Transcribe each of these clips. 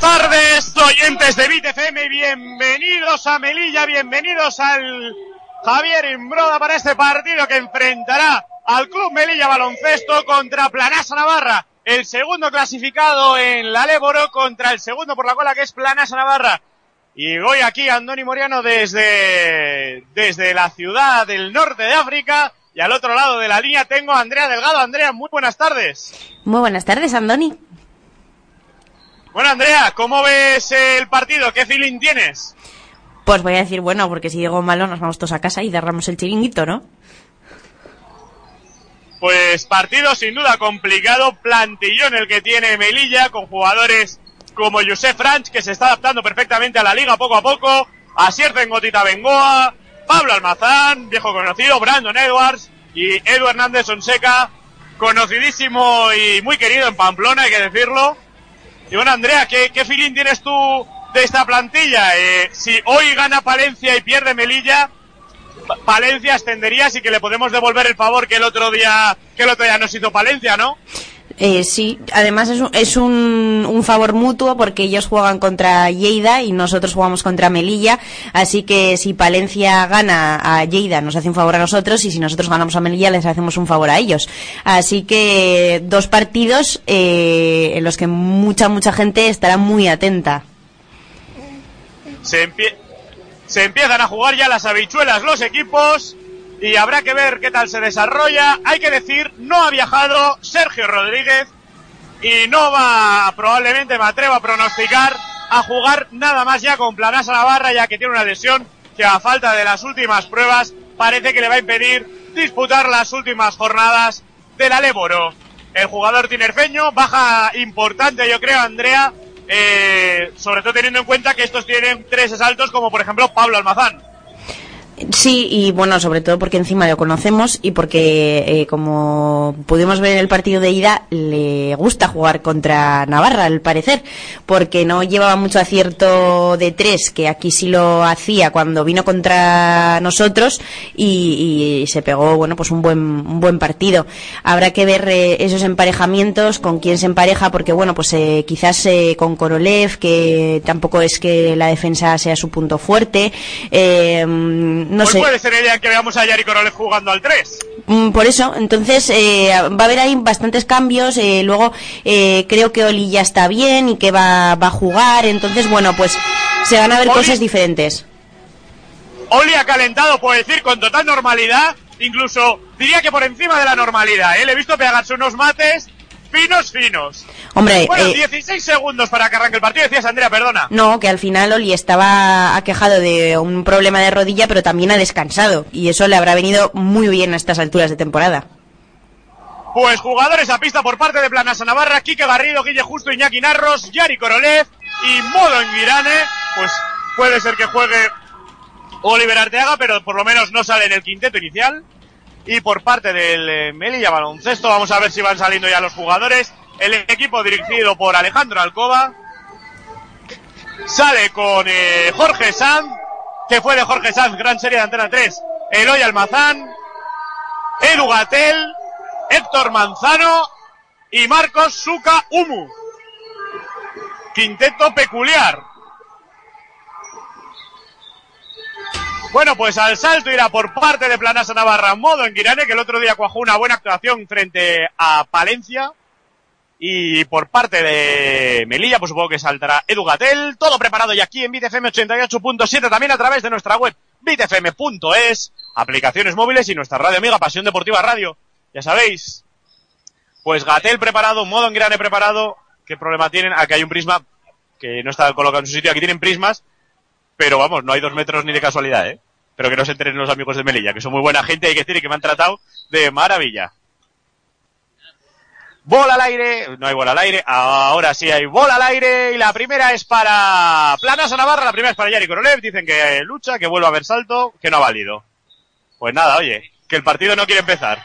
tardes, oyentes de BitFM, bienvenidos a Melilla, bienvenidos al Javier Imbroda para este partido que enfrentará al Club Melilla Baloncesto contra Planasa Navarra, el segundo clasificado en la Leboro contra el segundo por la cola que es Planasa Navarra. Y voy aquí, Andoni Moriano, desde, desde la ciudad del norte de África. Y al otro lado de la línea tengo a Andrea Delgado. Andrea, muy buenas tardes. Muy buenas tardes, Andoni. Bueno, Andrea, ¿cómo ves el partido? ¿Qué feeling tienes? Pues voy a decir, bueno, porque si llego malo nos vamos todos a casa y cerramos el chiringuito, ¿no? Pues partido sin duda complicado, plantillón el que tiene Melilla, con jugadores como Josef Franch, que se está adaptando perfectamente a la liga poco a poco, Asier Gotita Bengoa, Pablo Almazán, viejo conocido, Brandon Edwards y Edu Hernández Onseca, conocidísimo y muy querido en Pamplona, hay que decirlo. Y bueno, Andrea, ¿qué, qué feeling tienes tú de esta plantilla? Eh, si hoy gana Palencia y pierde Melilla, Palencia ascendería, así que le podemos devolver el favor que el otro día, que el otro día nos hizo Palencia, ¿no? Eh, sí, además es, un, es un, un, favor mutuo porque ellos juegan contra Lleida y nosotros jugamos contra Melilla, así que si Palencia gana a Lleida nos hace un favor a nosotros y si nosotros ganamos a Melilla les hacemos un favor a ellos. Así que dos partidos eh, en los que mucha, mucha gente estará muy atenta. Se, empie se empiezan a jugar ya las habichuelas los equipos y habrá que ver qué tal se desarrolla. Hay que decir, no ha viajado Sergio Rodríguez y no va, probablemente me atrevo a pronosticar, a jugar nada más ya con Planasa Navarra, ya que tiene una lesión que a falta de las últimas pruebas parece que le va a impedir disputar las últimas jornadas del Aléboro. El jugador tinerfeño, baja importante yo creo, Andrea, eh, sobre todo teniendo en cuenta que estos tienen tres asaltos como por ejemplo Pablo Almazán. Sí, y bueno, sobre todo porque encima lo conocemos y porque, eh, como pudimos ver en el partido de ida, le gusta jugar contra Navarra, al parecer, porque no llevaba mucho acierto de tres, que aquí sí lo hacía cuando vino contra nosotros y, y se pegó, bueno, pues un buen, un buen partido. Habrá que ver eh, esos emparejamientos, con quién se empareja, porque bueno, pues eh, quizás eh, con Korolev, que tampoco es que la defensa sea su punto fuerte, eh, no pues sé. puede ser idea que veamos a Yari Korolev jugando al 3. Mm, Por eso, entonces eh, va a haber ahí bastantes cambios. eh, luego eh, creo que Oli ya está bien y que va, va a jugar. Entonces, bueno, pues se van a ver Oli- cosas diferentes. Oli ha calentado, puedo decir, con total normalidad, incluso diría que por encima de la normalidad. Le he visto pegarse unos mates finos, finos. Hombre, Bueno, eh, 16 segundos para que arranque el partido, decías Andrea, perdona. no, que al final Oli estaba aquejado de un problema de rodilla, pero también ha descansado. Y eso le habrá venido muy bien a estas alturas de temporada. Pues jugadores a pista por parte de Planasa Navarra, Quique Garrido, Guille Justo, Iñaki Narros, Yari Korolev y Modo Enguirane. Pues puede ser que juegue Oliver Arteaga, pero por lo menos no sale en el quinteto inicial. Y por parte del eh, Melilla Baloncesto, vamos a ver si van saliendo ya los jugadores. El equipo dirigido por Alejandro Alcoba sale con eh, Jorge Sanz, que fue de Jorge Sanz, gran serie de Antena 3, Eloy Almazán, Edu Gatel, Héctor Manzano y Marcos Suca Humu. Quinteto peculiar. Bueno, pues al salto irá por parte de Planasa Navarra, modo en Guirane, que el otro día cuajó una buena actuación frente a Palencia. Y por parte de Melilla, pues supongo que saltará Edu Gatel. Todo preparado y aquí en BitFM 88.7, también a través de nuestra web bitfm.es, aplicaciones móviles y nuestra radio amiga Pasión Deportiva Radio. Ya sabéis. Pues Gatel preparado, modo en grane preparado. ¿Qué problema tienen? Aquí hay un prisma que no está colocado en su sitio. Aquí tienen prismas, pero vamos, no hay dos metros ni de casualidad, ¿eh? Pero que no se enteren los amigos de Melilla, que son muy buena gente, hay que decir, y que me han tratado de maravilla. Bola al aire, no hay bola al aire, ahora sí hay bola al aire y la primera es para Planasa Navarra, la primera es para Yari Korolev, dicen que lucha, que vuelve a haber salto, que no ha valido. Pues nada, oye, que el partido no quiere empezar.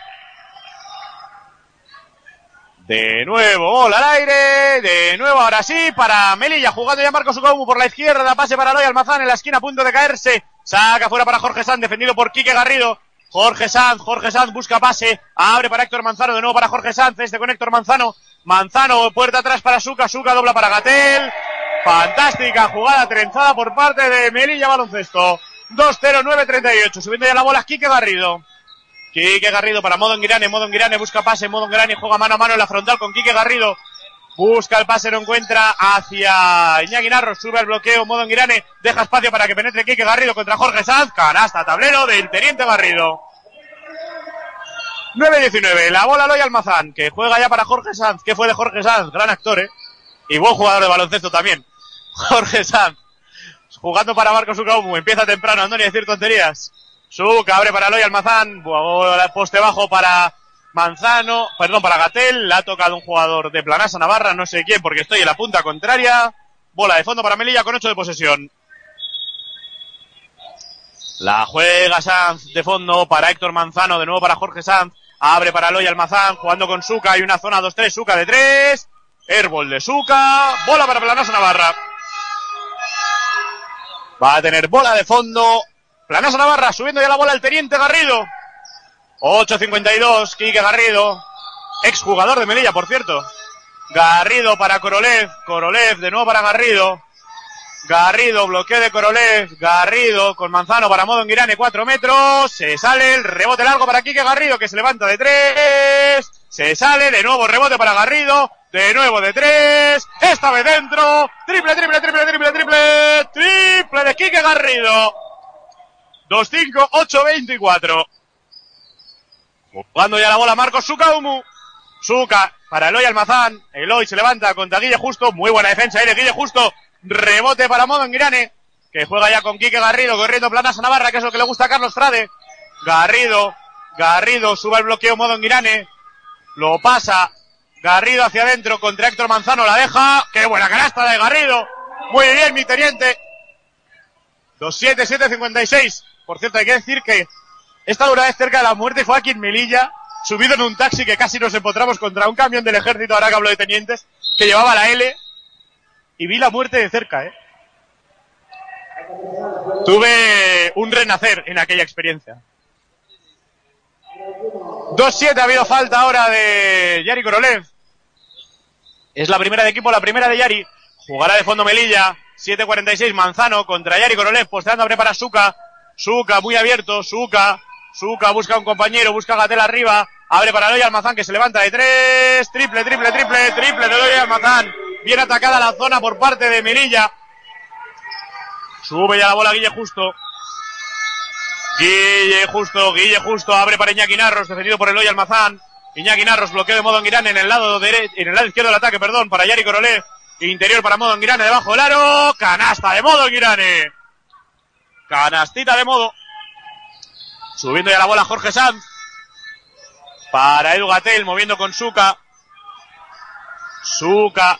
De nuevo, bola al aire, de nuevo ahora sí, para Melilla, jugando ya Marcos Ucaumu por la izquierda, pase para Loy Almazán en la esquina a punto de caerse, saca fuera para Jorge Sanz, defendido por Quique Garrido, Jorge Sanz, Jorge Sanz busca pase, abre para Héctor Manzano, de nuevo para Jorge Sanz, este con Héctor Manzano, Manzano, puerta atrás para Suca, Suca dobla para Gatel, fantástica jugada trenzada por parte de Melilla Baloncesto, 2-0, 9-38, subiendo ya la bola Quique Garrido. Quique Garrido para Modo Girane, Modo Girane busca pase, Modo Girane juega mano a mano en la frontal con Quique Garrido. Busca el pase, no encuentra hacia Iñaki Narro, sube al bloqueo, Modo Girane, deja espacio para que penetre Quique Garrido contra Jorge Sanz, canasta, tablero del Teniente Garrido. 9-19, la bola Loy Almazán, que juega ya para Jorge Sanz, que fue de Jorge Sanz, gran actor, ¿eh? Y buen jugador de baloncesto también. Jorge Sanz, jugando para Marcos Ucaumu, empieza temprano, Andoni, a decir tonterías. Suca abre para Loy Almazán, poste bajo para Manzano, perdón, para Gatel, la ha tocado un jugador de Planasa Navarra, no sé quién, porque estoy en la punta contraria. Bola de fondo para Melilla con 8 de posesión. La juega Sanz de fondo para Héctor Manzano, de nuevo para Jorge Sanz. Abre para Loy Almazán, jugando con Suca, hay una zona 2-3, Suca de 3. Airball de Suca, bola para Planasa Navarra. Va a tener bola de fondo Planosa Navarra subiendo ya la bola el teniente Garrido. 8.52, Quique Garrido. Exjugador de Melilla, por cierto. Garrido para Korolev. Korolev de nuevo para Garrido. Garrido, bloqueo de Korolev. Garrido con Manzano para Modo en Guirane, 4 metros. Se sale el rebote largo para Quique Garrido que se levanta de 3. Se sale, de nuevo rebote para Garrido. De nuevo de 3. Esta vez dentro. Triple, triple, triple, triple, triple. Triple de Quique Garrido. 2-5, 8-24. Jugando ya la bola Marcos Sukaumu. Suka para Eloy Almazán. Eloy se levanta contra Guille Justo. Muy buena defensa ahí de Guille Justo. Rebote para Modo Girane. Que juega ya con Quique Garrido. Corriendo planas a Navarra, que es lo que le gusta a Carlos Frade. Garrido. Garrido sube el bloqueo Modo Girane. Lo pasa. Garrido hacia adentro contra Héctor Manzano. La deja. Qué buena canasta de Garrido. Muy bien, mi teniente. 2-7, 7-56. Por cierto, hay que decir que esta dura vez cerca de la muerte fue aquí en Melilla, subido en un taxi que casi nos empotramos contra un camión del ejército, ahora que hablo de tenientes, que llevaba la L, y vi la muerte de cerca, ¿eh? Tuve un renacer en aquella experiencia. 2-7 ha habido falta ahora de Yari Korolev. Es la primera de equipo, la primera de Yari. Jugará de fondo Melilla. 7-46 Manzano contra Yari Korolev. Posteando abre para Suka. Suca muy abierto, Suca, Suca busca un compañero, busca Gatel arriba, abre para Loy Almazán que se levanta de tres, triple, triple, triple, triple de Loy Almazán, bien atacada la zona por parte de Melilla, sube ya la bola Guille Justo, Guille Justo, Guille Justo, abre para Iñaki Narros, defendido por Eloy Almazán, Iñaki Narros, bloqueo de modo Girane en el lado derecho, en el lado izquierdo del ataque, perdón, para Yari Corolé, interior para modo Girane debajo del aro, canasta de modo Girane. Canastita de modo. Subiendo ya la bola Jorge Sanz. Para Edu Gatel, moviendo con Suca. Suca.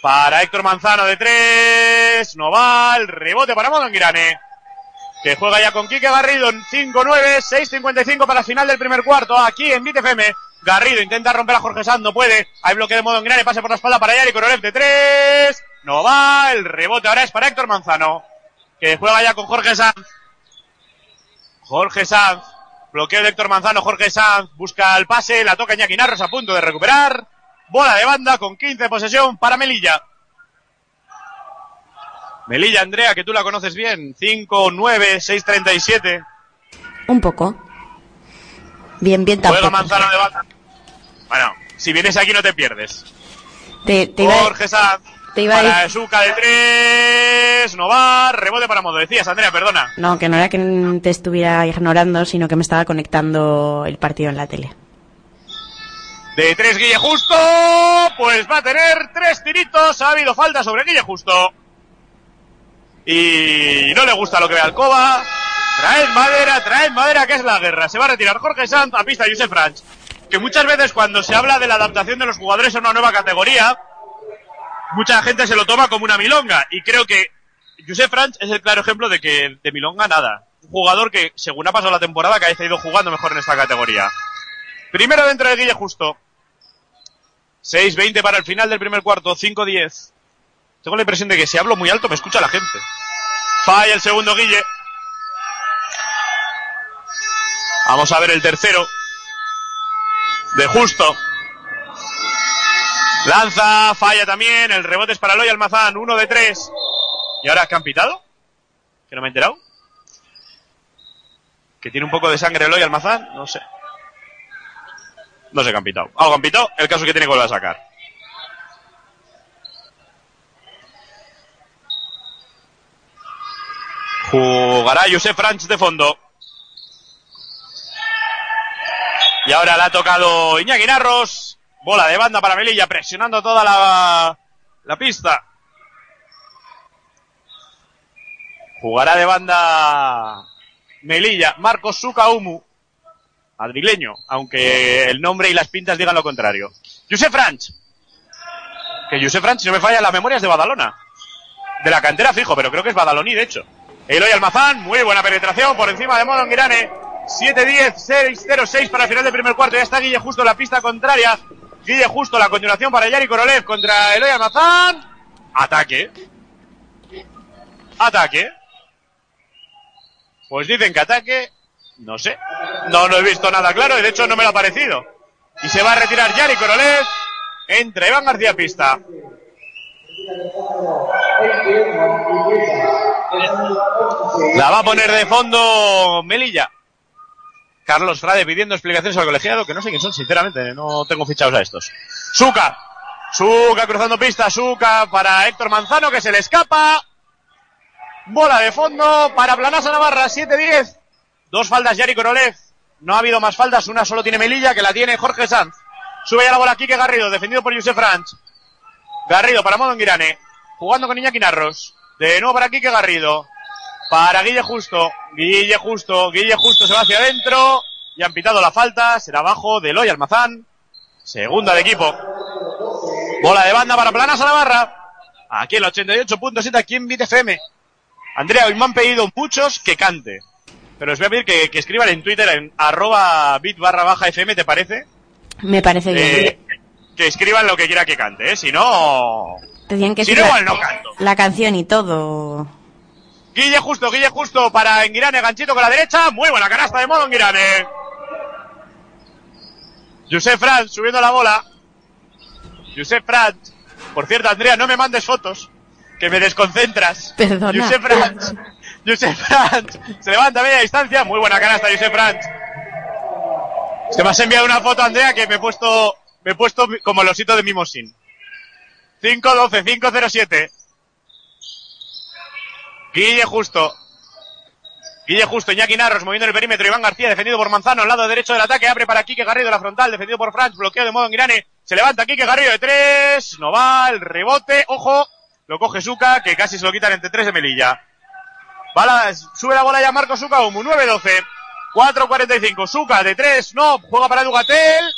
Para Héctor Manzano de tres. No va. El rebote para Modo Girane. Que juega ya con Quique Garrido en 5-9. 6-55 para el final del primer cuarto. Aquí en BTFM. Garrido intenta romper a Jorge Sanz. No puede. Hay bloque de Modo Girane. Pase por la espalda para Yari Korolev de tres. No va. El rebote ahora es para Héctor Manzano que juega ya con Jorge Sanz. Jorge Sanz, bloqueo de Héctor Manzano, Jorge Sanz busca el pase, la toca Iñaki Narros a punto de recuperar. Bola de banda con 15 de posesión para Melilla. Melilla, Andrea, que tú la conoces bien. 5, 9, 6, 37. Un poco. Bien, bien tampoco. Juega Manzano de banda. Bueno, si vienes aquí no te pierdes. Te, te Jorge Sanz. Te iba para a ir... Suca de tres, no va, rebote para Modo. Decías, Andrea, perdona. No, que no era que te estuviera ignorando, sino que me estaba conectando el partido en la tele. De tres Guille Justo, pues va a tener tres tiritos. Ha habido falta sobre Guille Justo. Y no le gusta lo que ve Alcoba. Traed madera, traed madera, que es la guerra. Se va a retirar Jorge Sanz a pista Josep Franch. que muchas veces cuando se habla de la adaptación de los jugadores a una nueva categoría, mucha gente se lo toma como una milonga. Y creo que Josep Franch es el claro ejemplo de que de milonga nada. Un jugador que, según ha pasado la temporada, cada vez ha ido jugando mejor en esta categoría. Primero dentro de Guille Justo. 6-20 para el final del primer cuarto, 5-10. Tengo la impresión de que si hablo muy alto me escucha la gente. Falla el segundo Guille. Vamos a ver el tercero. De justo. Lanza, falla también. El rebote es para Loy Almazán. Uno de tres. ¿Y ahora qué han pitado? Que no me he enterado. Que tiene un poco de sangre Loy Almazán. No sé. No sé qué han pitado. Algo han pitado. El caso es que tiene que volver a sacar. Jugará Josep Franch de fondo. Y ahora le ha tocado Iñaki Narros. Bola de banda para Melilla, presionando toda la, la pista. Jugará de banda Melilla, Marcos Sukaumu, madrileño, aunque el nombre y las pintas digan lo contrario. Josep Franch. Que Josep Franch, si no me falla, las memorias de Badalona. De la cantera fijo, pero creo que es Badaloní, de hecho. Eloy Almazán, muy buena penetración por encima de Modo Girane. 7-10, 6-0-6 para el final del primer cuarto. Ya está Guille Justo en la pista contraria. Guille Justo, la continuación para Yari Korolev contra Eloy Almazán. Ataque. Ataque. Pues dicen que ataque. No sé. No, no he visto nada claro y de hecho no me lo ha parecido. Y se va a retirar Yari Korolev. Entra Iván García Pista. La va a poner de fondo Melilla. Carlos Frade pidiendo explicaciones al colegiado, que no sé quién son, sinceramente, no tengo fichados a estos. Suca. Suca cruzando pista, Suca para Héctor Manzano, que se le escapa. Bola de fondo para Planasa Navarra, 7-10. Dos faldas Yari Korolev. No ha habido más faldas, una solo tiene Melilla, que la tiene Jorge Sanz. Sube ya la bola Quique Garrido, defendido por Josef Franch. Garrido para Modo Girane. Jugando con Iñaki Narros. De nuevo para Quique Garrido. Para Guille Justo. Guille Justo. Guille Justo se va hacia adentro. Y han pitado la falta. Será abajo de Loy Almazán. Segunda de equipo. Bola de banda para Planas a Navarra. Aquí en el 88.7 aquí en BitFM. Andrea, hoy me han pedido muchos que cante. Pero os voy a pedir que, que escriban en Twitter en arroba bit barra baja FM, ¿te parece? Me parece bien. Eh, que escriban lo que quiera que cante, ¿eh? Si no... Decían que si no, la, igual no canto. la canción y todo. Guille Justo, Guille Justo para Enguirane, ganchito con la derecha. Muy buena canasta de modo Enguirane. Josep Franz subiendo la bola. Josep Franz. Por cierto, Andrea, no me mandes fotos. Que me desconcentras. Perdona. Josep Franz. Josep Franz. Se levanta a media distancia. Muy buena canasta, Josep Franz. Que me has enviado una foto, Andrea, que me he puesto, me he puesto como el osito de Mimosin. 5-12, 5-0-7. Guille Justo. Guille Justo, Iñaki Narros moviendo en el perímetro. Iván García defendido por Manzano al lado derecho del ataque. Abre para Quique Garrido la frontal. Defendido por Franz. Bloqueo de modo en Irane. Se levanta Quique Garrido de tres. No va. El rebote. Ojo. Lo coge Suca, que casi se lo quitan entre tres de Melilla. Bala, sube la bola ya Marco Suca. Humo. 9-12. 4-45. Suca de tres. No. Juega para Dugatel.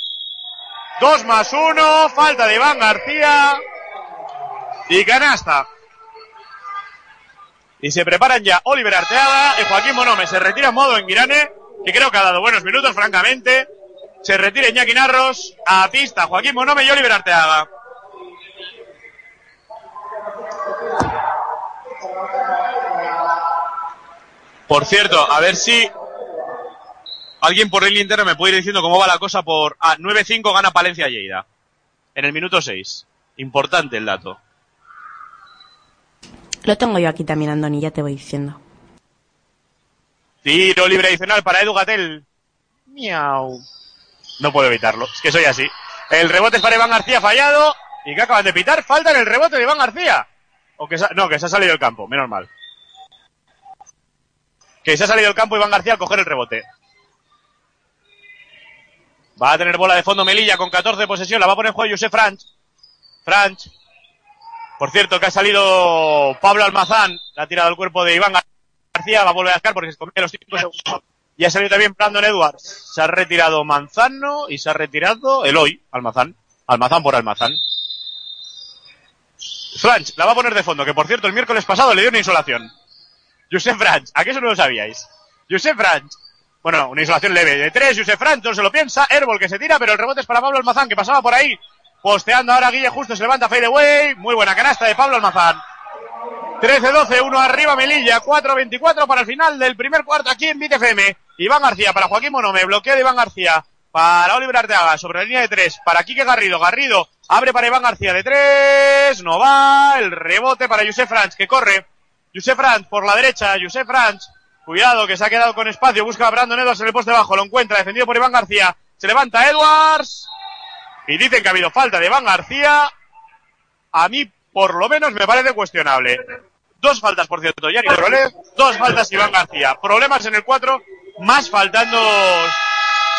2 más 1. Falta de Iván García. Y canasta. Y se preparan ya Oliver Arteaga y Joaquín Monome. Se retira en modo en Guirane, que creo que ha dado buenos minutos, francamente. Se retira Iñaki Narros a pista Joaquín Monome y Oliver Arteaga. Por cierto, a ver si alguien por el interno me puede ir diciendo cómo va la cosa por... Ah, 9-5 gana Palencia Lleida. En el minuto 6. Importante el dato. Lo tengo yo aquí también, Andoni, ya te voy diciendo. Tiro libre adicional para Edu Gatel. Miau. No puedo evitarlo, es que soy así. El rebote es para Iván García fallado. ¿Y que acaban de pitar? Falta en el rebote de Iván García. O que no, que se ha salido del campo, menos mal. Que se ha salido del campo Iván García al coger el rebote. Va a tener bola de fondo Melilla con 14 de posesión. La va a poner en juego José Franch. Franch. Por cierto, que ha salido Pablo Almazán. La ha tirado el cuerpo de Iván García. Va a volver a escar porque se comía los 5 segundos. Y ha salido también Brandon Edwards. Se ha retirado Manzano y se ha retirado Eloy, Almazán. Almazán por Almazán. Franch, la va a poner de fondo, que por cierto el miércoles pasado le dio una insolación. Josep Franch, ¿a qué eso no lo sabíais? Josep Franch. Bueno, una insolación leve de tres, Josep Franch no se lo piensa, Herbol que se tira, pero el rebote es para Pablo Almazán, que pasaba por ahí. Posteando ahora Guille Justo, se levanta fadeaway. Muy buena canasta de Pablo Almazán. 13-12, uno arriba Melilla, 4-24 para el final del primer cuarto aquí en BTFM. Iván García para Joaquín Monome, bloqueo de Iván García para Oliver Arteaga sobre la línea de tres, para Quique Garrido, Garrido abre para Iván García de tres, no va, el rebote para Josef Franch que corre, Josef Franch por la derecha, Josef Franch, cuidado que se ha quedado con espacio, busca a Brandon Edwards en el poste bajo, lo encuentra, defendido por Iván García, se levanta Edwards, y dicen que ha habido falta de Iván García, a mí por lo menos me parece cuestionable. Dos faltas, por cierto, Yanni dos faltas Iván García. Problemas en el 4, más faltando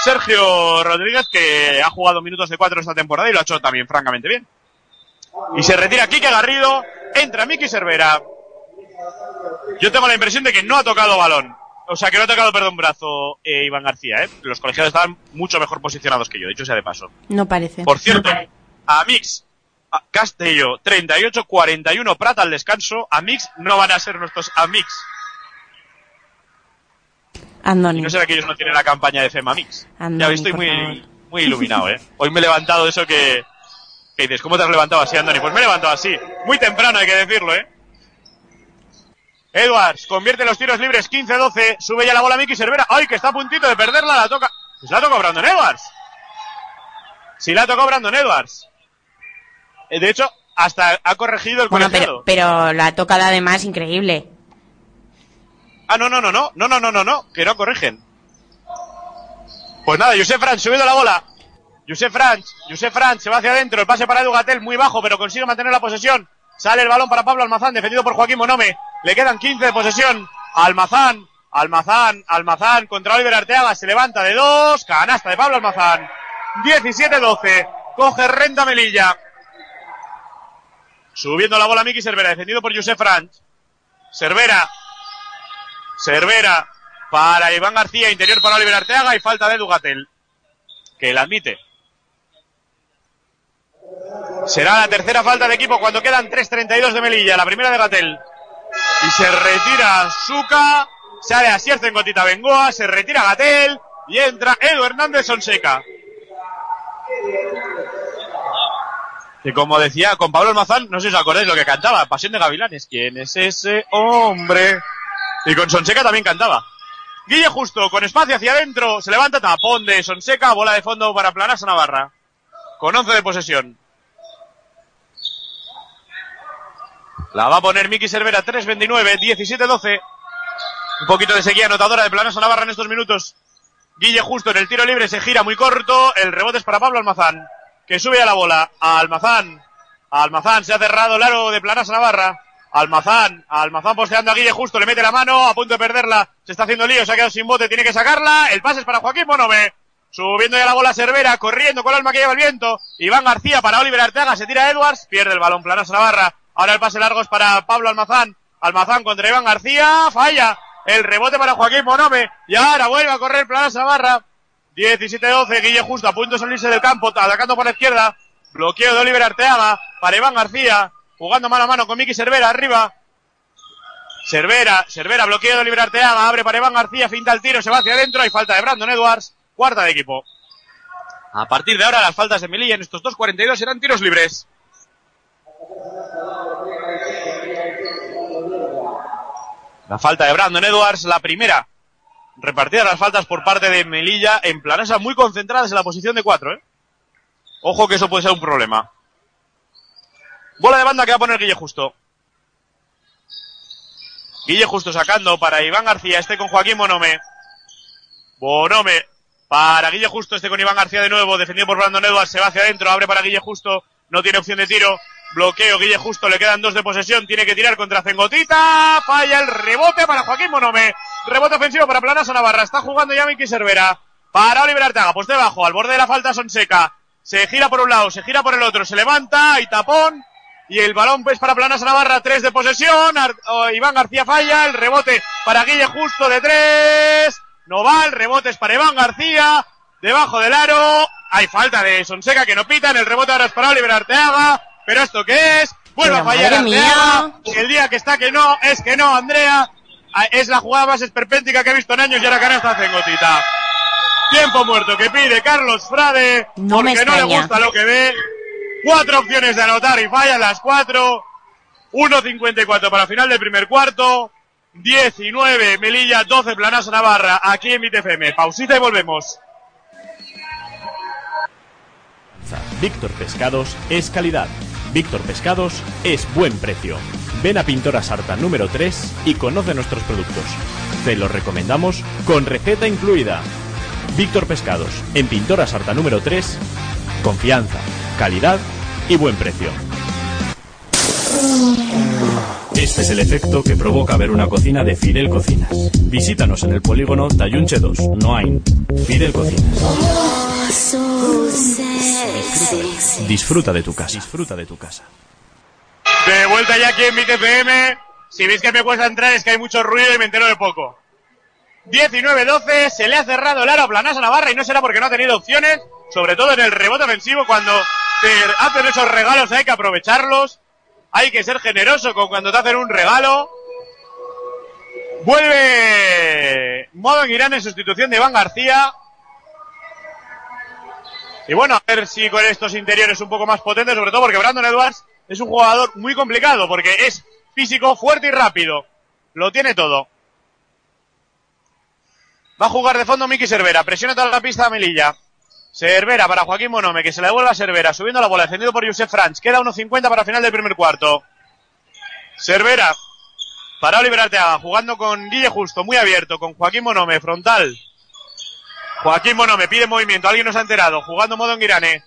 Sergio Rodríguez, que ha jugado minutos de 4 esta temporada y lo ha hecho también francamente bien. Y se retira Quique Garrido, entra Miki Cervera. Yo tengo la impresión de que no ha tocado balón. O sea, que no ha tocado, perdón, brazo eh, Iván García, ¿eh? Los colegiados estaban mucho mejor posicionados que yo, dicho sea de paso. No parece. Por cierto, a Mix a Castello 38-41 Prata al descanso. A Mix no van a ser nuestros Amix. Andoni. Y no será que ellos no tienen la campaña de FEMA Mix. Andoni, ya estoy muy, favor. muy iluminado, ¿eh? Hoy me he levantado de eso que, que dices, ¿cómo te has levantado así, Andoni? Pues me he levantado así. Muy temprano, hay que decirlo, ¿eh? Edwards convierte los tiros libres 15-12. Sube ya la bola Miki Cervera. ¡Ay, que está a puntito de perderla! La toca. Pues la toca Brandon Edwards. Sí, la tocó Brandon Edwards. Eh, De hecho, hasta ha corregido el Bueno, pero, pero la tocada además increíble. Ah, no, no, no, no, no, no, no, no, no, que no corrigen. Pues nada, Josef Franch subiendo la bola. Josef Franch, Josef Franch se va hacia adentro, el pase para Edu Gatel muy bajo, pero consigue mantener la posesión. Sale el balón para Pablo Almazán, defendido por Joaquín Monome. Le quedan 15 de posesión. Almazán, Almazán, Almazán contra Oliver Arteaga, se levanta de dos, canasta de Pablo Almazán. 17-12, coge renta Melilla. Subiendo la bola Miki Cervera, defendido por Josef Franch. Cervera, Cervera para Iván García, interior para Oliver Arteaga y falta de Dugatel, que la admite. Será la tercera falta de equipo cuando quedan 3.32 de Melilla, la primera de Gatel. Y se retira Suca, sale a en Gotita Bengoa, se retira Gatel y entra Edu Hernández Sonseca. Que como decía con Pablo Almazán, no sé si os acordáis lo que cantaba, Pasión de Gavilanes. ¿Quién es ese hombre? Y con Sonseca también cantaba. Guille Justo, con espacio hacia adentro, se levanta tapón de Sonseca, bola de fondo para Planas a Navarra. Con 11 de posesión. La va a poner Miki Cervera, 3-29, 17-12. Un poquito de sequía anotadora de Planas a Navarra en estos minutos. Guille Justo en el tiro libre se gira muy corto. El rebote es para Pablo Almazán, que sube a la bola. Almazán. Almazán se ha cerrado el aro de Planas a Navarra. Almazán, Almazán posteando a Guille justo, le mete la mano, a punto de perderla, se está haciendo lío, se ha quedado sin bote, tiene que sacarla, el pase es para Joaquín Monome, subiendo ya la bola Cervera, corriendo con el alma que lleva el viento, Iván García para Oliver Arteaga, se tira Edwards, pierde el balón, Planas a Navarra, ahora el pase largo es para Pablo Almazán, Almazán contra Iván García, falla, el rebote para Joaquín Monome, y ahora vuelve a correr Planas a Navarra, 17-12, Guille justo a punto de salirse del campo, atacando por la izquierda, bloqueo de Oliver Arteaga, para Iván García, jugando mano a mano con Miki Cervera arriba. Cervera, Cervera, bloqueo de Oliver Arteaga, abre para Iván García, finta el tiro, se va hacia adentro, hay falta de Brandon Edwards, cuarta de equipo. A partir de ahora las faltas de Melilla en estos 2.42 serán tiros libres. La falta de Brandon Edwards, la primera. Repartidas las faltas por parte de Melilla en planesa muy concentradas en la posición de cuatro, ¿eh? Ojo que eso puede ser un problema. Bola de banda que va a poner Guille Justo. Guille Justo sacando para Iván García, este con Joaquín Bonome. Bonome para Guille Justo, este con Iván García de nuevo, defendido por Brandon Edwards, se va hacia adentro, abre para Guille Justo, no tiene opción de tiro. Bloqueo, Guille Justo, le quedan dos de posesión, tiene que tirar contra Cengotita, falla el rebote para Joaquín Bonome. Rebote ofensivo para Planaso Navarra, está jugando ya Miki Cervera. Para Oliver Artaga, pues debajo, al borde de la falta Sonseca. Se gira por un lado, se gira por el otro, se levanta y tapón. Y el balón pues para Planas Navarra, tres de posesión. Iván García falla, el rebote para Guille Justo de tres. No vale. lateral, rebotes para Iván García, debajo del aro, hay falta de Sonseca que no pitan, el rebote ahora es para Oliver Arteaga, pero esto qué es, vuelve a fallar Arteaga, el día que está que no, es que no, Andrea, ah, es la jugada más esperpéntica que he visto en años y ahora canasta en gotita. Tiempo muerto que pide Carlos Frade, porque no le gusta lo que ve. Cuatro opciones de anotar y fallan las cuatro. 1.54 para final del primer cuarto. 19 Melilla, 12 Planasa Navarra, aquí en MITFM. Pausita y volvemos. Víctor Pescados es calidad. Víctor Pescados es buen precio. Ven a Pintora Sarta número 3 y conoce nuestros productos. Te los recomendamos con receta incluida. Víctor Pescados, en Pintora Sarta número 3, confianza, calidad y buen precio. Este es el efecto que provoca ver una cocina de Fidel Cocinas. Visítanos en el polígono Tayunche 2, Noain. Fidel Cocinas. Disfruta de tu casa. Disfruta de tu casa. De vuelta ya aquí en mi TPM. Si veis que me cuesta entrar es que hay mucho ruido y me entero de poco. 19-12, se le ha cerrado el aro a Planasa Navarra y no será porque no ha tenido opciones, sobre todo en el rebote ofensivo cuando te hacen esos regalos hay que aprovecharlos, hay que ser generoso con cuando te hacen un regalo. Vuelve Modo Irán en sustitución de Iván García. Y bueno, a ver si con estos interiores un poco más potentes, sobre todo porque Brandon Edwards es un jugador muy complicado, porque es físico, fuerte y rápido. Lo tiene todo. Va a jugar de fondo Miki Cervera. Presiona toda la pista a Melilla. Cervera para Joaquín Monome, que se le devuelve a Cervera, subiendo la bola, defendido por Josef Franz. Queda 1.50 para final del primer cuarto. Cervera para Oliver Arteaga, jugando con Guille Justo, muy abierto, con Joaquín Monome, frontal. Joaquín Monome pide movimiento, alguien nos ha enterado, jugando modo en Girane.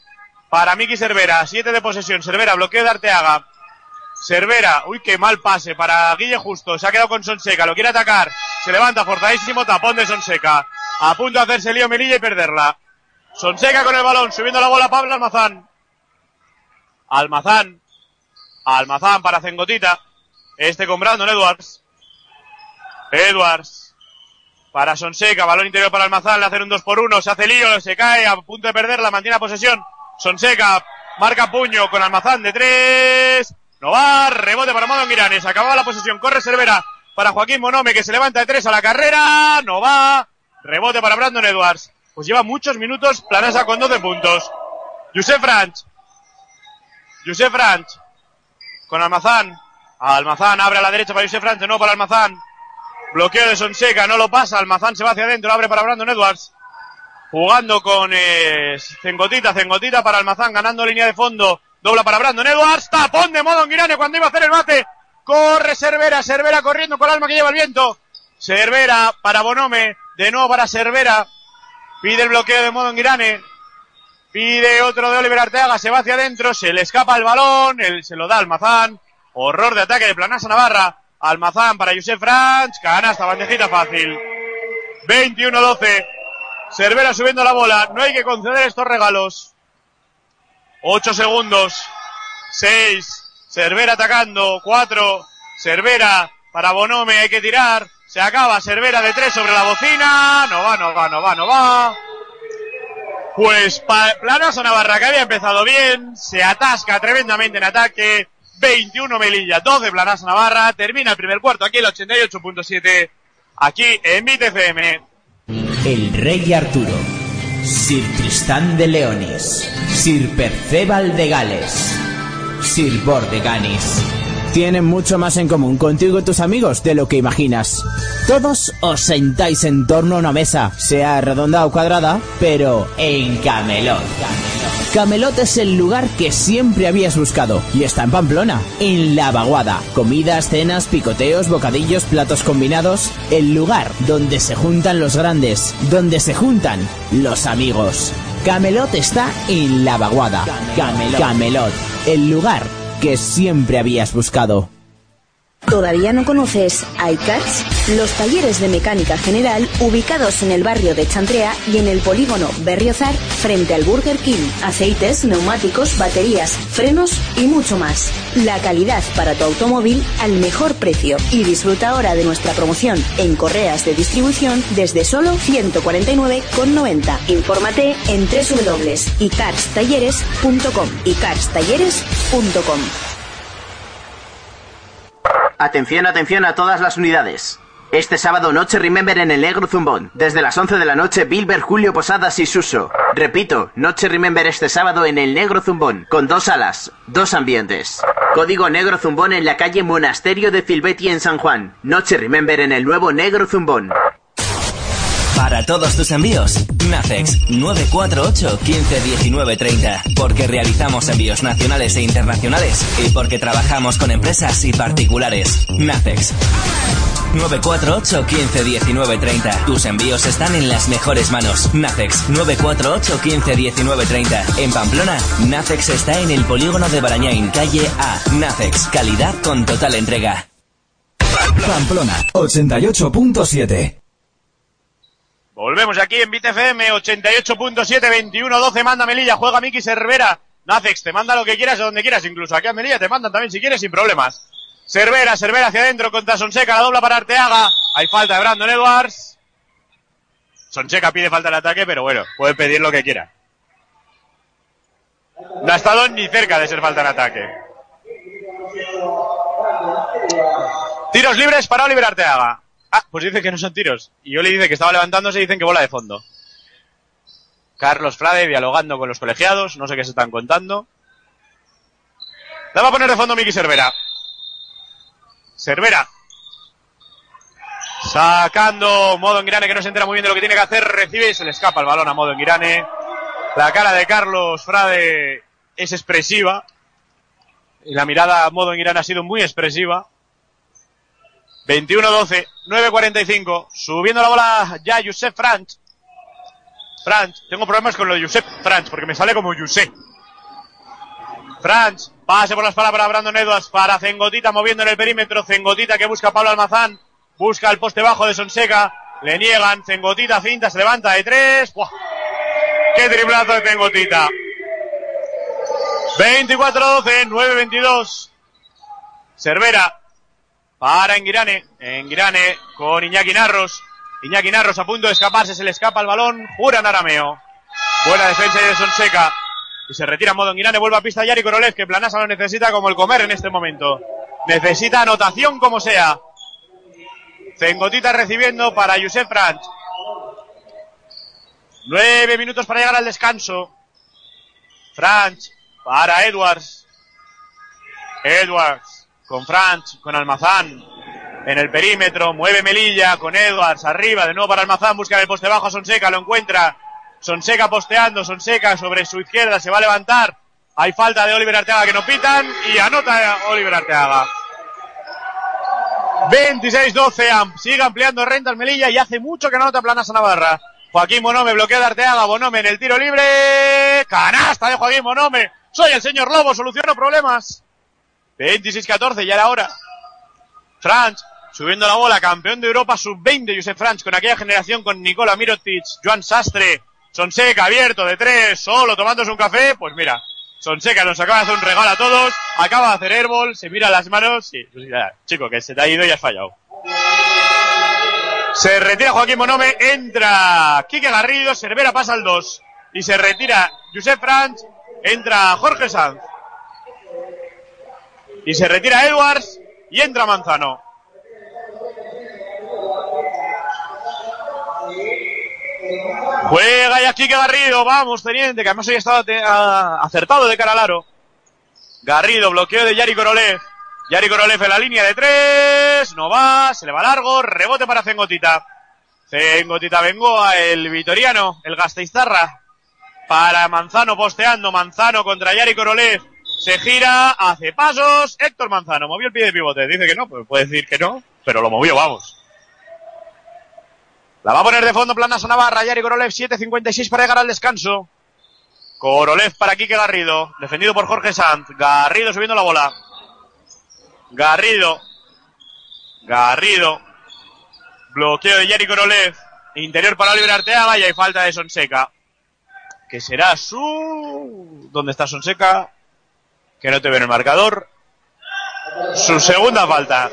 Para Miki Cervera, 7 de posesión, Cervera, bloqueo de Arteaga. Cervera, uy, qué mal pase para Guille Justo, se ha quedado con Sonseca, lo quiere atacar, se levanta forzadísimo, tapón de Sonseca, a punto de hacerse lío Melilla y perderla. Sonseca con el balón, subiendo la bola Pablo Almazán. Almazán, Almazán para Cengotita, este con Brandon Edwards. Edwards, para Sonseca, balón interior para Almazán, le hacen un 2 por 1 se hace lío, se cae, a punto de perderla, mantiene la posesión. Sonseca, marca puño con Almazán de 3, no va, rebote para Modo Miranes. Acababa la posesión. Corre Cervera para Joaquín Monome que se levanta de tres a la carrera. No va. Rebote para Brandon Edwards. Pues lleva muchos minutos Planasa con 12 puntos. Josef Franch. Josef Franch. Con Almazán. Almazán abre a la derecha para Josef Franch. No para Almazán. Bloqueo de Sonseca. No lo pasa. Almazán se va hacia adentro. Abre para Brandon Edwards. Jugando con eh, Cengotita. Cengotita para Almazán. Ganando línea de fondo. Dobla para Brandon Edwards. Tapón de modo en Girane cuando iba a hacer el bate. Corre Cervera. Cervera corriendo con el alma que lleva el viento. Cervera para Bonome. De nuevo para Cervera. Pide el bloqueo de modo en Girane. Pide otro de Oliver Arteaga. Se va hacia adentro. Se le escapa el balón. Él se lo da Almazán. Horror de ataque de Planasa Navarra. Almazán para Josef Franch. Canasta, bandejita fácil. 21-12. Cervera subiendo la bola. No hay que conceder estos regalos. 8 segundos. 6. Cervera atacando. 4. Cervera para Bonome. Hay que tirar. Se acaba. Cervera de 3 sobre la bocina. No va, no va, no va, no va. Pues Planoso Navarra que había empezado bien. Se atasca tremendamente en ataque. 21 Melilla, 12 Planazo Navarra. Termina el primer cuarto aquí el 88.7. Aquí en MITFM. El Rey Arturo. Sir Tristán de Leonis. Sir Perceval de Gales, Sir Bordeganis. Tienen mucho más en común contigo y tus amigos de lo que imaginas. Todos os sentáis en torno a una mesa, sea redonda o cuadrada, pero en Camelot. Camelot es el lugar que siempre habías buscado y está en Pamplona, en La Vaguada. Comidas, cenas, picoteos, bocadillos, platos combinados. El lugar donde se juntan los grandes, donde se juntan los amigos. Camelot está en La Vaguada. Camelot. Camelot, el lugar que siempre habías buscado. ¿Todavía no conoces iCats? Los talleres de mecánica general ubicados en el barrio de Chantrea y en el polígono Berriozar frente al Burger King. Aceites, neumáticos, baterías, frenos y mucho más. La calidad para tu automóvil al mejor precio. Y disfruta ahora de nuestra promoción en correas de distribución desde solo 149,90. Infórmate en www.icarstalleres.com. icarstalleres.com. Atención, atención a todas las unidades. Este sábado noche Remember en el Negro Zumbón. Desde las 11 de la noche, Bilber, Julio Posadas y Suso. Repito, noche Remember este sábado en el Negro Zumbón. Con dos salas, dos ambientes. Código Negro Zumbón en la calle Monasterio de Filbeti en San Juan. Noche Remember en el nuevo Negro Zumbón. Para todos tus envíos, Nacex 948 15 19 30. Porque realizamos envíos nacionales e internacionales y porque trabajamos con empresas y particulares. Nacex 948 15 19 30. Tus envíos están en las mejores manos. Nacex 948 15 19 30. En Pamplona, Nacex está en el polígono de Barañain, calle A. Nacex, calidad con total entrega. Pamplona 88.7. Volvemos aquí en BTFM 88.7, 21-12, manda Melilla, juega Miki Cervera. Nacex, te manda lo que quieras, a donde quieras, incluso aquí a Melilla te mandan también si quieres, sin problemas. Cervera, Cervera hacia adentro contra Sonseca, la dobla para Arteaga. Hay falta de Brandon Edwards. Sonseca pide falta de ataque, pero bueno, puede pedir lo que quiera. No ha estado ni cerca de ser falta de ataque. Tiros libres para Oliver Arteaga. Ah, pues dice que no son tiros. Y Oli dice que estaba levantándose y dicen que bola de fondo. Carlos Frade dialogando con los colegiados, no sé qué se están contando. La va a poner de fondo Miki Cervera. Cervera. Sacando Modo Engrane que no se entera muy bien de lo que tiene que hacer. Recibe y se le escapa el balón a Modo Engrane. La cara de Carlos Frade es expresiva. Y la mirada a Modo Engrane ha sido muy expresiva. 21-12, 9-45. Subiendo la bola ya Josep Franch. Franch, tengo problemas con lo de Josep Franch porque me sale como Josep. Franch, pase por la espalda para Brandon Edwards, para Cengotita moviendo en el perímetro. Cengotita que busca Pablo Almazán. Busca el poste bajo de Sonseca. Le niegan. Cengotita finta, se levanta de tres. ¡Buah! ¡Qué triplazo de Cengotita! 24-12, 9-22. Cervera para Enguirane. Enguirane con Iñaki Narros. Iñaki Narros a punto de escaparse, se le escapa el balón. Juran Arameo. Buena defensa de Sonseca. Y se retira en modo Enguirane. Vuelve a pista Yari Korolev, que Planasa lo necesita como el comer en este momento. Necesita anotación como sea. Cengotita recibiendo para Josep Franch. Nueve minutos para llegar al descanso. Franch para Edwards. Edwards con Franch, con Almazán. En el perímetro, mueve Melilla con Edwards arriba, de nuevo para Almazán, busca el poste bajo a Sonseca, lo encuentra. Sonseca posteando, Sonseca sobre su izquierda, se va a levantar. Hay falta de Oliver Arteaga que no pitan y anota Oliver Arteaga. 26-12, sigue ampliando rentas Melilla y hace mucho que no anota Planasa Navarra. Joaquín Bonome bloquea de Arteaga, Bonome en el tiro libre. Canasta de Joaquín Bonome. Soy el señor Lobo, soluciono problemas. 26-14, ya era hora. Franch, subiendo la bola, campeón de Europa sub-20, Josep Franch, con aquella generación con Nicola Mirotic, Joan Sastre, Sonseca abierto de tres, solo tomándose un café, pues mira, Sonseca nos acaba de hacer un regalo a todos, acaba de hacer airball, se mira las manos y, pues chico, que se te ha ido y has fallado. Se retira Joaquín Monome, entra Quique Garrido, Cervera pasa al 2 y se retira Josep Franch, entra Jorge Sanz. Y se retira Edwards y entra Manzano. Juega ya Quique Garrido, vamos, teniente, que además hoy ha estado acertado de cara al aro. Garrido, bloqueo de Yari Korolev. Yari Korolev en la línea de tres, no va, se le va largo, rebote para Cengotita. Cengotita Bengoa, el vitoriano, el Gasteizarra. Para Manzano posteando, Manzano contra Yari Korolev. Se gira, hace pasos, Héctor Manzano, movió el pie de pivote. Dice que no, pues puede decir que no, pero lo movió, vamos. La va a poner de fondo Planaso Navarra, Yari Korolev, 7.56 para llegar al descanso. Korolev para Quique Garrido, defendido por Jorge Sanz. Garrido subiendo la bola. Garrido. Garrido. Bloqueo de Jerry Korolev. Interior para Oliver Arteaga y hay falta de Sonseca. Que será su... ¿Dónde está Sonseca? Que no te ve en el marcador. Su segunda falta.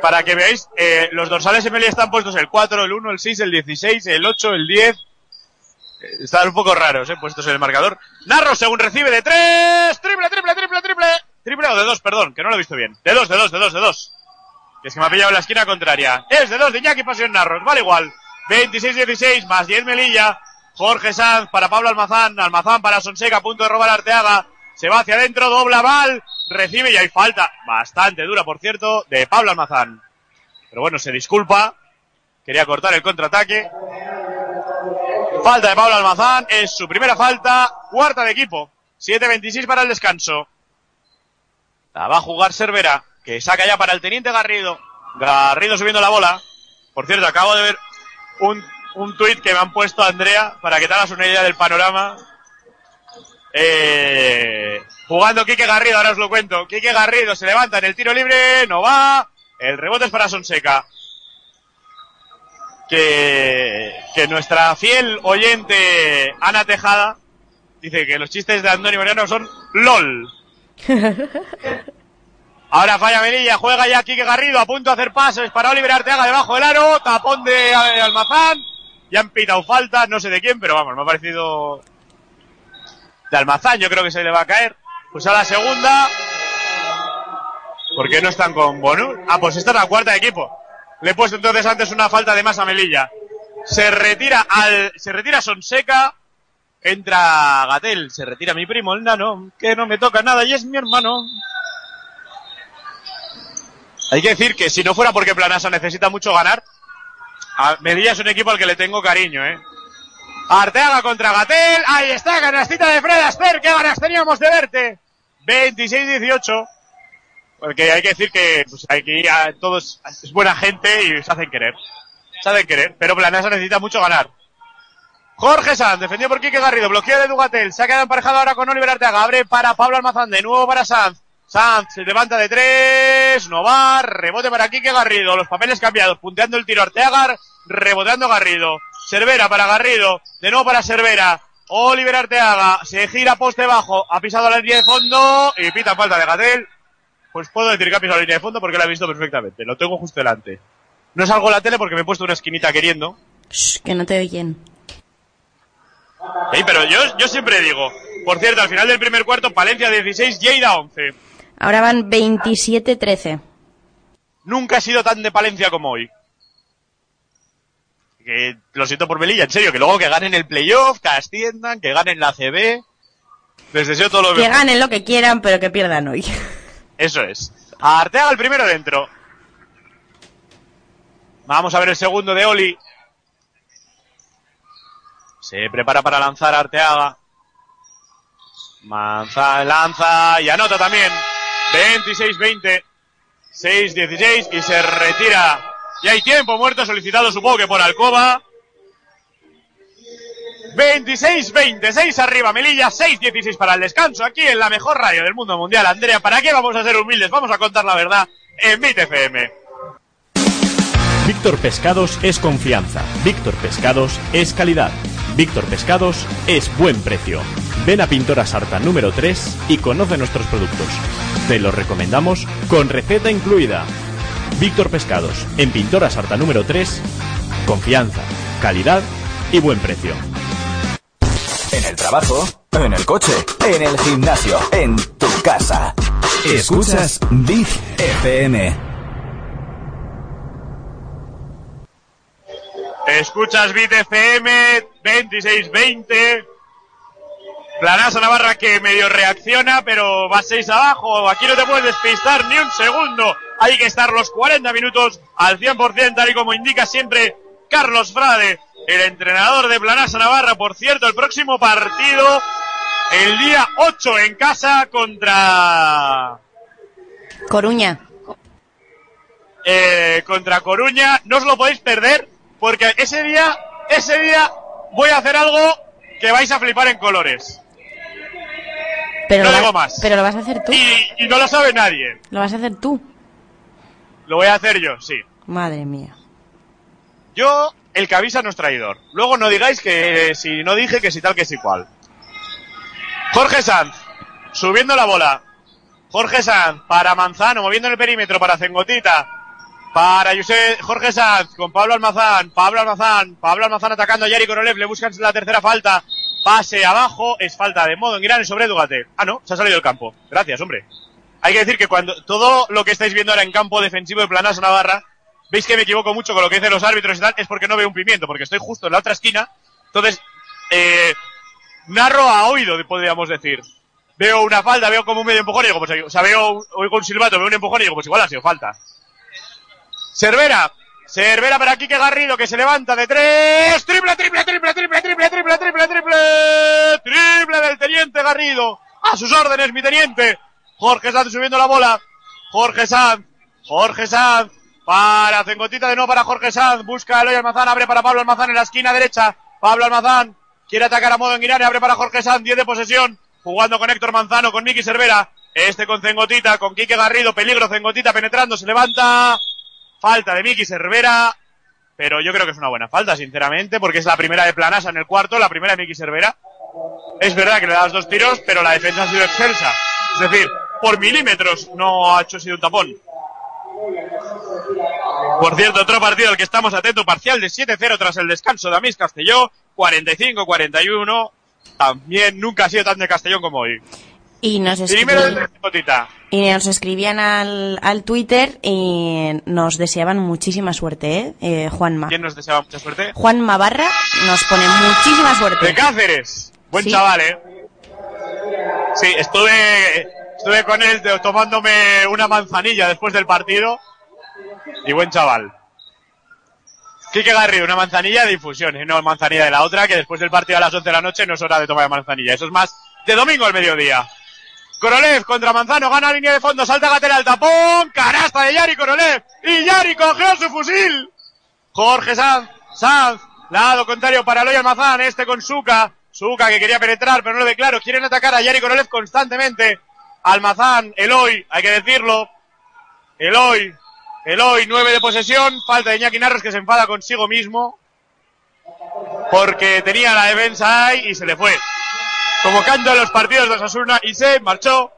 Para que veáis, eh, los dorsales MLI están puestos el 4, el 1, el 6, el 16, el 8, el 10. Eh, Están un poco raros, eh, puestos en el marcador. Narro según recibe de 3. Triple, triple, triple, triple. Triple o de 2, perdón, que no lo he visto bien. De 2, de 2, de 2, de 2. Que es que me ha pillado en la esquina contraria. Es de 2 de Iñaki Pasión Narros, vale igual. 26-16 más 10 Melilla. Jorge Sanz para Pablo Almazán. Almazán para Sonseca, punto de robar Arteaga. Se va hacia adentro, dobla mal. Recibe y hay falta. Bastante dura, por cierto, de Pablo Almazán. Pero bueno, se disculpa. Quería cortar el contraataque. Falta de Pablo Almazán. Es su primera falta. Cuarta de equipo. 7-26 para el descanso. La va a jugar Cervera. Que saca ya para el teniente Garrido. Garrido subiendo la bola. Por cierto, acabo de ver un, un tuit que me han puesto Andrea para que te hagas una idea del panorama. Eh, jugando Quique Garrido, ahora os lo cuento. Quique Garrido se levanta en el tiro libre, no va. El rebote es para Sonseca. Que, que nuestra fiel oyente Ana Tejada dice que los chistes de Antonio Mariano son LOL. Ahora falla Melilla, juega ya Quique Garrido, a punto de hacer pases para Oliver Arteaga debajo del aro, tapón de eh, Almazán, ya han pitado falta, no sé de quién, pero vamos, me ha parecido de Almazán, yo creo que se le va a caer. Pues a la segunda, ¿por qué no están con bonus? Ah, pues esta es la cuarta de equipo. Le he puesto entonces antes una falta de más a Melilla. Se retira al, se retira Sonseca, entra Gatel, se retira mi primo, el nano, que no me toca nada y es mi hermano. Hay que decir que si no fuera porque Planasa necesita mucho ganar, a Melilla es un equipo al que le tengo cariño, ¿eh? Arteaga contra Gatel, ahí está, canastita de Fred Astaire, qué ganas teníamos de verte. 26-18. Porque hay que decir que pues, aquí a todos es buena gente y se hacen querer. Se hacen querer, pero Planasa necesita mucho ganar. Jorge Sanz, defendido por Quique Garrido, bloqueo de Dugatel, se ha quedado emparejado ahora con Oliver Arteaga, abre para Pablo Almazán, de nuevo para Sanz. Sanz se levanta de tres, no va, rebote para Quique Garrido, los papeles cambiados, punteando el tiro Arteaga, reboteando Garrido. Cervera para Garrido, de nuevo para Cervera. Oliver Arteaga, se gira poste bajo, ha pisado la línea de fondo y pita falta de Gatel. Pues puedo decir que ha pisado la línea de fondo porque la he visto perfectamente, lo tengo justo delante. No salgo en la tele porque me he puesto una esquinita queriendo. Shh, que no te oyen. Pero yo, yo siempre digo, por cierto, al final del primer cuarto, Palencia 16, Lleida 11. Ahora van 27-13. Nunca he sido tan de Palencia como hoy. Que lo siento por Melilla, en serio, que luego que ganen el playoff, que asciendan, que ganen la CB. Les deseo todo lo Que mejor. ganen lo que quieran, pero que pierdan hoy. Eso es. A Arteaga el primero dentro. Vamos a ver el segundo de Oli. Se prepara para lanzar Arteaga. Manza, lanza y anota también. 26-20. 6-16 y se retira. Y hay tiempo muerto solicitado supongo que por Alcoba. 26-20, 6 arriba Melilla, 6-16 para el descanso, aquí en la mejor radio del mundo mundial. Andrea, ¿para qué vamos a ser humildes? Vamos a contar la verdad en Bit FM. Víctor Pescados es confianza. Víctor Pescados es calidad. Víctor Pescados es buen precio. Ven a Pintora Sarta número 3 y conoce nuestros productos. Te los recomendamos con receta incluida. Víctor Pescados, en Pintora Sarta número 3, confianza, calidad y buen precio. En el trabajo, en el coche, en el gimnasio, en tu casa. Escuchas Big FM. Escuchas Bit FM 26-20. Planasa Navarra que medio reacciona, pero va 6 abajo. Aquí no te puedes despistar ni un segundo. Hay que estar los 40 minutos al 100%, tal y como indica siempre Carlos Frade, el entrenador de Planasa Navarra. Por cierto, el próximo partido, el día 8 en casa contra, Coruña. eh, contra Coruña. No os lo podéis perder, porque ese día, ese día voy a hacer algo que vais a flipar en colores. Pero, No lo, digo va- más. pero lo vas a hacer tú. Y, y no lo sabe nadie. Lo vas a hacer tú. Lo voy a hacer yo, sí. Madre mía. Yo, el que avisa no es traidor. Luego no digáis que si no dije que si tal que si cual. Jorge Sanz, subiendo la bola. Jorge Sanz para Manzano, moviendo en el perímetro para Cengotita. Para José, Jorge Sanz con Pablo Almazán. Pablo Almazán. Pablo Almazán atacando a Yari Korolev. Le buscan la tercera falta. Pase abajo. Es falta de modo en Gran sobre Dugate. Ah, no, se ha salido del campo. Gracias, hombre. Hay que decir que cuando todo lo que estáis viendo ahora en campo defensivo de Planas Navarra, veis que me equivoco mucho con lo que dicen los árbitros y tal, es porque no veo un pimiento, porque estoy justo en la otra esquina. Entonces, eh, narro a oído, podríamos decir. Veo una falta, veo como un medio empujón y digo, pues, o sea, veo, oigo un silbato, veo un empujón y digo, pues igual ha sido falta. Cervera. Cervera para Quique Garrido que se levanta de tres. Triple, triple, triple, triple, triple, triple, triple, triple. Triple del teniente Garrido. A sus órdenes, mi teniente. Jorge Sanz subiendo la bola. Jorge Sanz. Jorge Sanz. Para Cengotita de nuevo para Jorge Sanz. Busca a Eloy Almazán. Abre para Pablo Almazán en la esquina derecha. Pablo Almazán. Quiere atacar a modo en Guinare. Abre para Jorge Sanz. 10 de posesión. Jugando con Héctor Manzano. Con Miki Cervera. Este con Cengotita. Con Quique Garrido. Peligro. Cengotita penetrando. Se levanta. Falta de Miki Cervera. Pero yo creo que es una buena falta, sinceramente, porque es la primera de Planasa en el cuarto, la primera de Miki Cervera. Es verdad que le das dos tiros, pero la defensa ha sido excelsa. Es decir, por milímetros no ha hecho sido un tapón. Por cierto, otro partido al que estamos atentos, parcial de 7-0 tras el descanso de Amis Castelló, 45-41. También nunca ha sido tan de Castellón como hoy. Y nos, escribían, de y nos escribían al, al Twitter y nos deseaban muchísima suerte, ¿eh? eh Juanma. ¿Quién nos deseaba mucha suerte? Juan Mabarra nos pone muchísima De suerte. Cáceres. Buen Sí. chaval, eh. Sí, estuve, estuve con él de- tomándome una manzanilla después del partido. Y buen chaval. Quique Garrido, una manzanilla de infusión, no manzanilla de la otra, que después del partido a las 11 de la noche no es hora de tomar manzanilla. Eso es más de domingo al mediodía. Korolev contra Manzano, gana línea de fondo, salta Gatela al tapón, canasta de Yari Korolev, y Yari cogió su fusil. Jorge Sanz, Sanz, lado contrario para Eloy Almazán, este con Suca, Suca que quería penetrar pero no lo ve claro, quieren atacar a Yari Korolev constantemente, Almazán, Eloy, hay que decirlo, Eloy, Eloy, nueve de posesión, falta de Iñaki Narros que se enfada consigo mismo, porque tenía la defensa ahí y se le fue. Como canto en los partidos de Osasuna y se marchó,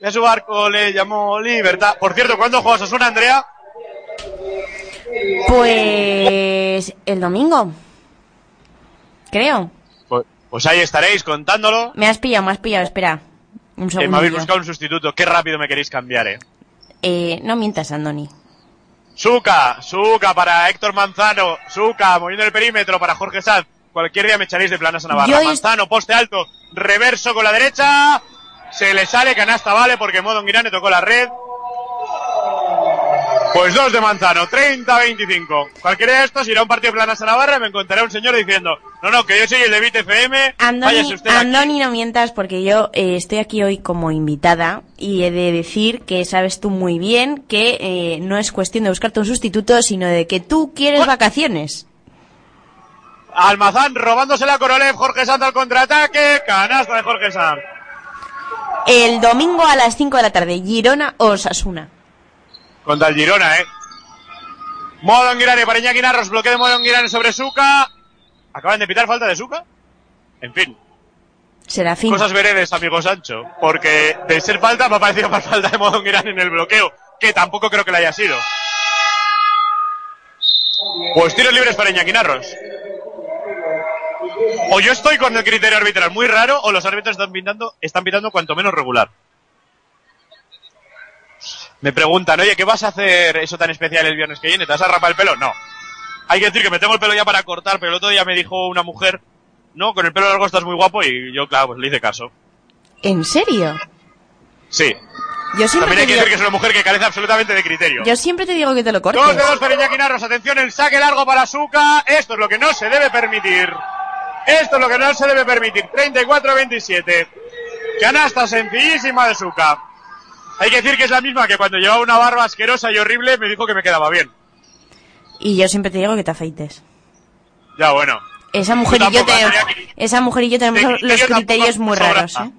y a su barco le llamó Libertad. Por cierto, ¿cuándo juega Osasuna, Andrea? Pues el domingo. Creo. Pues, pues ahí estaréis contándolo. Me has pillado, me has pillado, espera. Un Que me habéis buscado un sustituto. Qué rápido me queréis cambiar, eh. Eh, no mientas, Andoni. Suca, Suca para Héctor Manzano. Suca, moviendo el perímetro para Jorge Sanz. Cualquier día me echaréis de planas a Navarra. Yo Manzano, poste alto, reverso con la derecha. Se le sale, canasta vale, porque Modo Guirane tocó la red. Pues dos de Manzano, 30-25. Cualquiera de estos irá a un partido de planas a Navarra y me encontrará un señor diciendo, no, no, que yo soy el de Bit FM. Andoni, usted aquí". Andoni, no mientas porque yo eh, estoy aquí hoy como invitada y he de decir que sabes tú muy bien que eh, no es cuestión de buscarte un sustituto, sino de que tú quieres vacaciones. Almazán robándose la Korolev, Jorge Sanz al contraataque, canasta de Jorge Sanz. El domingo a las 5 de la tarde, Girona o Osasuna. Contra el Girona, eh. Modo Girane para Iñaki Narros, bloqueo de Modo Girane sobre Suca. ¿Acaban de pitar falta de Suca? En fin, Serafín. cosas veredes, amigo Sancho. Porque de ser falta me ha parecido más falta de Modo Girane en el bloqueo, que tampoco creo que la haya sido. Pues tiros libres para Iñaki Narros. O yo estoy con el criterio arbitral muy raro, o los árbitros están pitando, están pitando cuanto menos regular. Me preguntan, oye, ¿qué vas a hacer eso tan especial el viernes que viene? ¿Te vas a rapar el pelo? No. Hay que decir que me tengo el pelo ya para cortar, pero el otro día me dijo una mujer, no, con el pelo largo estás muy guapo y yo, claro, pues le hice caso. ¿En serio? Sí. Yo siempre, También hay que digo, decir que es una mujer que carece absolutamente de criterio. yo siempre te digo que te lo cortes. Dos dedos para Iñaki Narros, atención, el saque largo para Suca. Esto es lo que no se debe permitir. Esto es lo que no se debe permitir. 34-27. Canasta sencillísima de Suca. Hay que decir que es la misma que cuando llevaba una barba asquerosa y horrible me dijo que me quedaba bien. Y yo siempre te digo que te afeites. Ya bueno. Esa mujer y yo esa mujer y tenemos los criterios muy raros, ¿eh?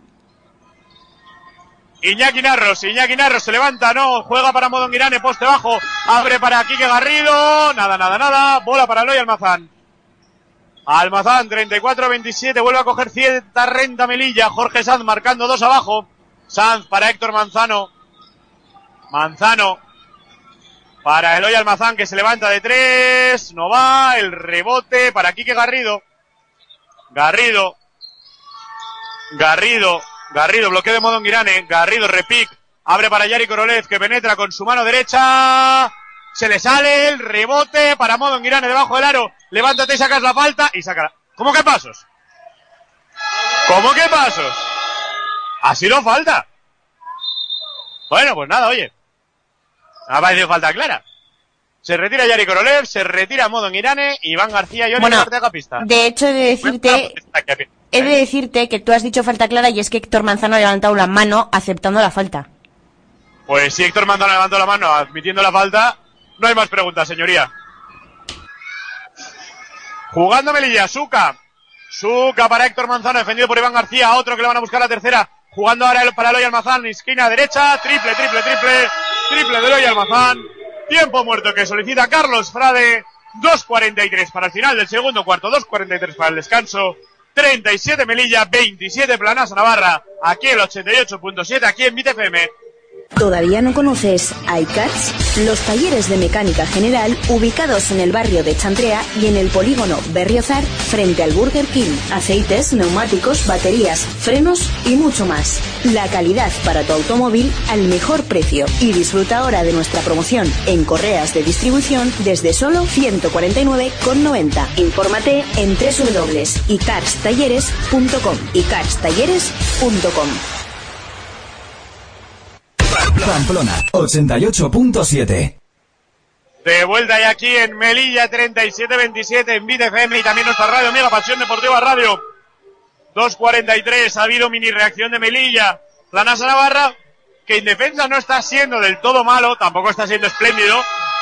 Iñaki Narros, Iñaki Narros se levanta, no, juega para Modonguirane, poste bajo, abre para Quique Garrido, nada, nada, nada, bola para Eloy Almazán. Almazán, 34-27, vuelve a coger cierta renta Melilla, Jorge Sanz marcando dos abajo, Sanz para Héctor Manzano, Manzano para Eloy Almazán que se levanta de tres, no va, el rebote para Quique Garrido, Garrido, Garrido, Garrido, bloqueo de Modonguirane, Garrido, repic, abre para Yari Korolev que penetra con su mano derecha, se le sale el rebote para Modonguirane debajo del aro, levántate y sacas la falta y saca ¿Cómo que pasos? ¿Cómo que pasos? Ha sido falta. Bueno, pues nada, oye. Ha parecido falta clara. Se retira Yari Korolev, se retira Modonguirane, Iván García y Bueno, Ortega pista. De hecho, he de decirte, he de decirte que tú has dicho falta clara y es que Héctor Manzano ha levantado la mano aceptando la falta. Pues si Héctor Manzano levantó la mano admitiendo la falta, no hay más preguntas, señoría. Jugando Melilla, Suca. Suca para Héctor Manzano, defendido por Iván García, otro que le van a buscar la tercera. Jugando ahora para Eloy Almazán, esquina derecha, triple, triple, triple, triple de Eloy Almazán. Tiempo muerto que solicita Carlos Frade. 2.43 para el final del segundo cuarto, 2.43 para el descanso. 37 Melilla, 27 Planasa Navarra. Aquí el 88.7, aquí en BTFM. ¿Todavía no conoces iCarts? Los talleres de mecánica general ubicados en el barrio de Chantrea y en el polígono Berriozar frente al Burger King. Aceites, neumáticos, baterías, frenos y mucho más. La calidad para tu automóvil al mejor precio. Y disfruta ahora de nuestra promoción en correas de distribución desde solo 149,90. Infórmate en www.icarstalleres.com. icarstalleres.com. Pamplona 88.7. De vuelta ya aquí en Melilla 37-27 en BTFM y también nuestra radio Mega Pasión Deportiva Radio. 2.43 ha habido mini reacción de Melilla. Planasa Navarra, que en defensa no está siendo del todo malo, tampoco está siendo espléndido,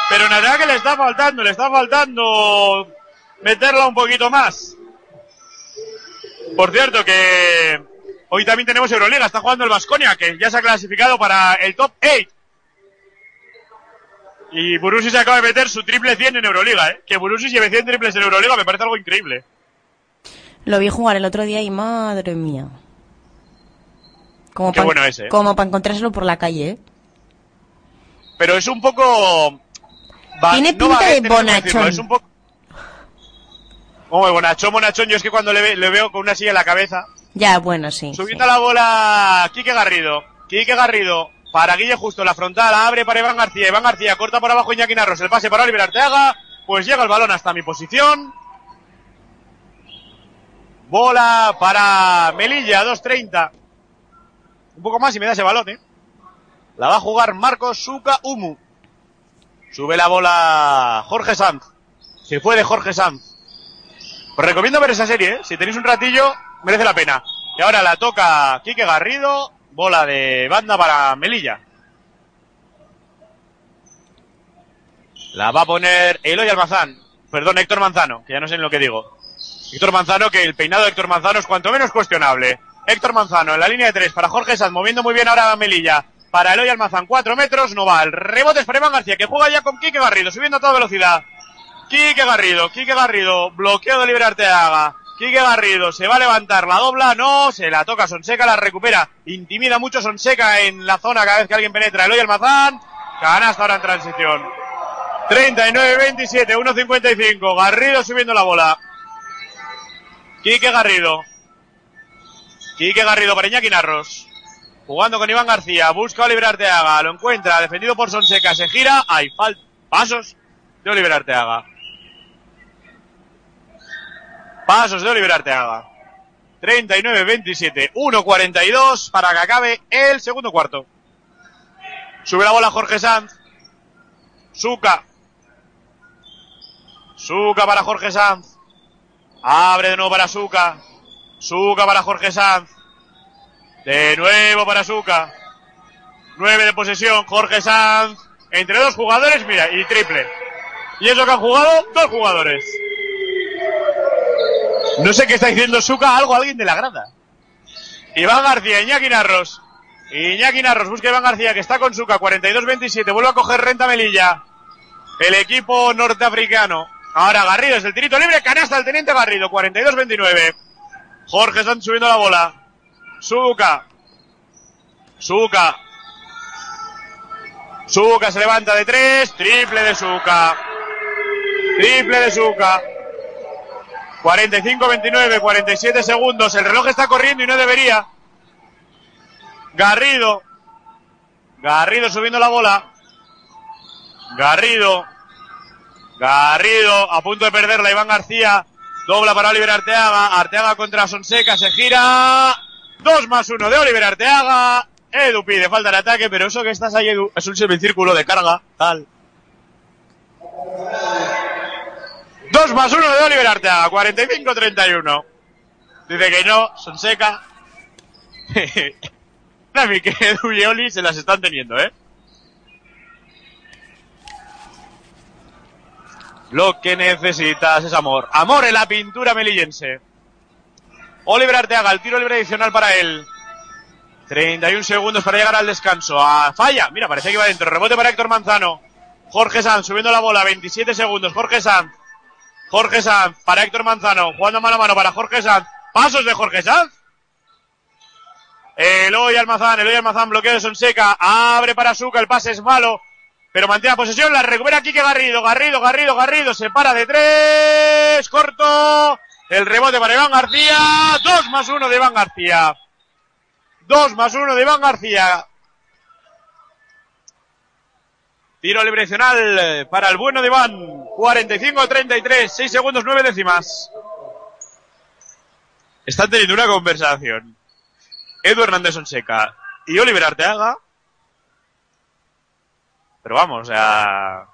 pero en ataque le está faltando, le está faltando meterla un poquito más. Por cierto que hoy también tenemos Euroliga, está jugando el Vasconia, que ya se ha clasificado para el top 8. Y Burusi se acaba de meter su triple 100 en Euroliga, ¿eh? Que Burusi lleve 100 triples en Euroliga me parece algo increíble. Lo vi jugar el otro día y madre mía. Como Qué bueno es, ¿eh? Como para encontrárselo por la calle, ¿eh? Pero es un poco... va- Tiene no pinta de bonachón. Es un poco... Como de bonachón, bonachón, yo es que cuando le, ve- le veo con una silla en la cabeza, Ya, bueno, sí. subiendo la bola Quique Garrido, Quique Garrido, para Guille Justo, la frontal, abre para Iván García, Iván García corta por abajo Iñaki Narros, el pase para Oliver Arteaga, pues llega el balón hasta mi posición. Bola para Melilla, 2.30. Un poco más y me da ese balón, eh. La va a jugar Marcos Suca Umu. Sube la bola Jorge Sanz. Se fue de Jorge Sanz. Os recomiendo ver esa serie, ¿eh? Si tenéis un ratillo, merece la pena. Y ahora la toca Quique Garrido. Bola de banda para Melilla. La va a poner Eloy Almazán. Perdón, Héctor Manzano, que ya no sé en lo que digo. Héctor Manzano, que el peinado de Héctor Manzano es cuanto menos cuestionable. Héctor Manzano en la línea de tres para Jorge Sanz, moviendo muy bien ahora Melilla. Para Eloy Almazán, cuatro metros, no va. El rebote es para Iván García, que juega ya con Quique Garrido, subiendo a toda velocidad. Quique Garrido, Quique Garrido, bloqueo de Oliver Arteaga. Quique Garrido se va a levantar, la dobla, no, se la toca Sonseca, la recupera. Intimida mucho Sonseca en la zona cada vez que alguien penetra. Eloy Almazán, canasta ahora en transición. 39-27, 1.55. Garrido subiendo la bola. Quique Garrido. Quique Garrido para Iñaki Narros. Jugando con Iván García. Busca a Oliver Arteaga. Lo encuentra. Defendido por Sonseca. Se gira. Hay pasos de Oliver Arteaga. Pasos de Oliver Arteaga. 39-27. 1.42 para que acabe el segundo cuarto. Sube la bola Jorge Sanz. Suca. Suca para Jorge Sanz. Abre de nuevo para Suca. Suca para Jorge Sanz. De nuevo para Suca. Nueve de posesión. Jorge Sanz. Entre dos jugadores, mira, y triple. Y eso que han jugado dos jugadores. No sé qué está diciendo Suca, algo alguien de la grada. Iván García, Iñaki Narros. Iñaki Narros busca Iván García, que está con Suca, 42-27. Vuelve a coger renta Melilla. El equipo norteafricano. Ahora Garrido es el tirito libre. Canasta el teniente Garrido, 42-29. Jorge Sanz subiendo la bola. Suca. Suca. Suca se levanta de tres. Triple de Suca. Triple de Suca. 45-29, 47 segundos. El reloj está corriendo y no debería. Garrido. Garrido subiendo la bola. Garrido. Garrido a punto de perderla. Iván García. Dobla para Oliver Arteaga. Arteaga contra Sonseca. Se gira. 2 más 1 de Oliver Arteaga. Edu pide falta de ataque, pero eso que estás ahí, es un semicírculo de carga. Tal. 2 más 1 de Oliver Arteaga. 45-31. Dice que no. Sonseca. A mí que Edu y Oli se las están teniendo, ¿eh? Lo que necesitas es amor. Amor en la pintura melillense. Oliver Arteaga, el tiro libre adicional para él. 31 segundos para llegar al descanso. Ah, falla. Mira, parece que iba dentro. Rebote para Héctor Manzano. Jorge Sanz subiendo la bola. 27 segundos. Jorge Sanz. Jorge Sanz para Héctor Manzano. Jugando mano a mano para Jorge Sanz. Pasos de Jorge Sanz. Eloy Almazán, Eloy Almazán, bloqueo de Sonseca, abre para Suca, el pase es malo, pero mantiene la posesión, la recupera Quique Garrido, Garrido, Garrido, Garrido, se para de tres, corto, el rebote para Iván García, dos más uno de Iván García, dos más uno de Iván García. Tiro libre adicional para el bueno de Iván, 45-33, 6 segundos, 9 décimas. Están teniendo una conversación. Edu Hernández Sonseca y Oliver Arteaga. Pero vamos, o sea.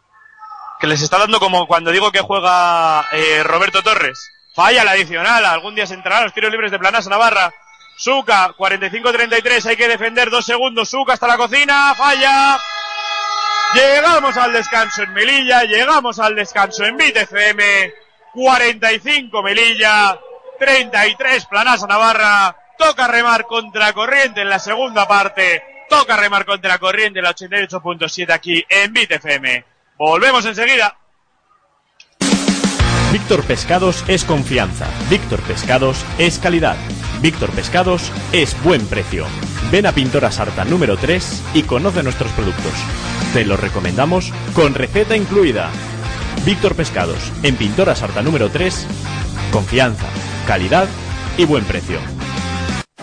Que les está dando como cuando digo que juega eh, Roberto Torres. Falla la adicional, algún día se entrarán los tiros libres de Planasa Navarra. Suca, 45-33, hay que defender dos segundos. Suca hasta la cocina, falla. Llegamos al descanso en Melilla, llegamos al descanso en BitFM. 45 Melilla, 33 Planasa Navarra. Toca remar contra corriente en la segunda parte. Toca remar contra corriente en la 88.7 aquí en BitFM. Volvemos enseguida. Víctor Pescados es confianza. Víctor Pescados es calidad. Víctor Pescados es buen precio. Ven a Pintora Sarta número 3 y conoce nuestros productos. Te los recomendamos con receta incluida. Víctor Pescados, en Pintora Sarta número 3, confianza, calidad y buen precio.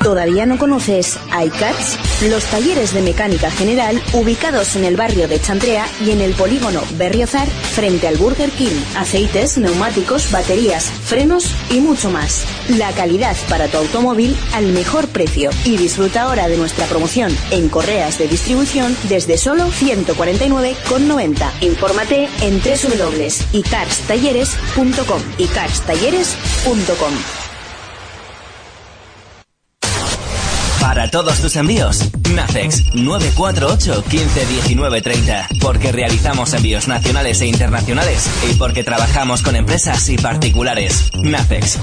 ¿Todavía no conoces iCats? Los talleres de mecánica general ubicados en el barrio de Chantrea y en el polígono Berriozar frente al Burger King. Aceites, neumáticos, baterías, frenos y mucho más. La calidad para tu automóvil al mejor precio. Y disfruta ahora de nuestra promoción en correas de distribución desde solo 149,90. Infórmate en www.icarstalleres.com. icarstalleres.com. Para todos tus envíos, Nafex 948 15 19 30. Porque realizamos envíos nacionales e internacionales y porque trabajamos con empresas y particulares. Nafex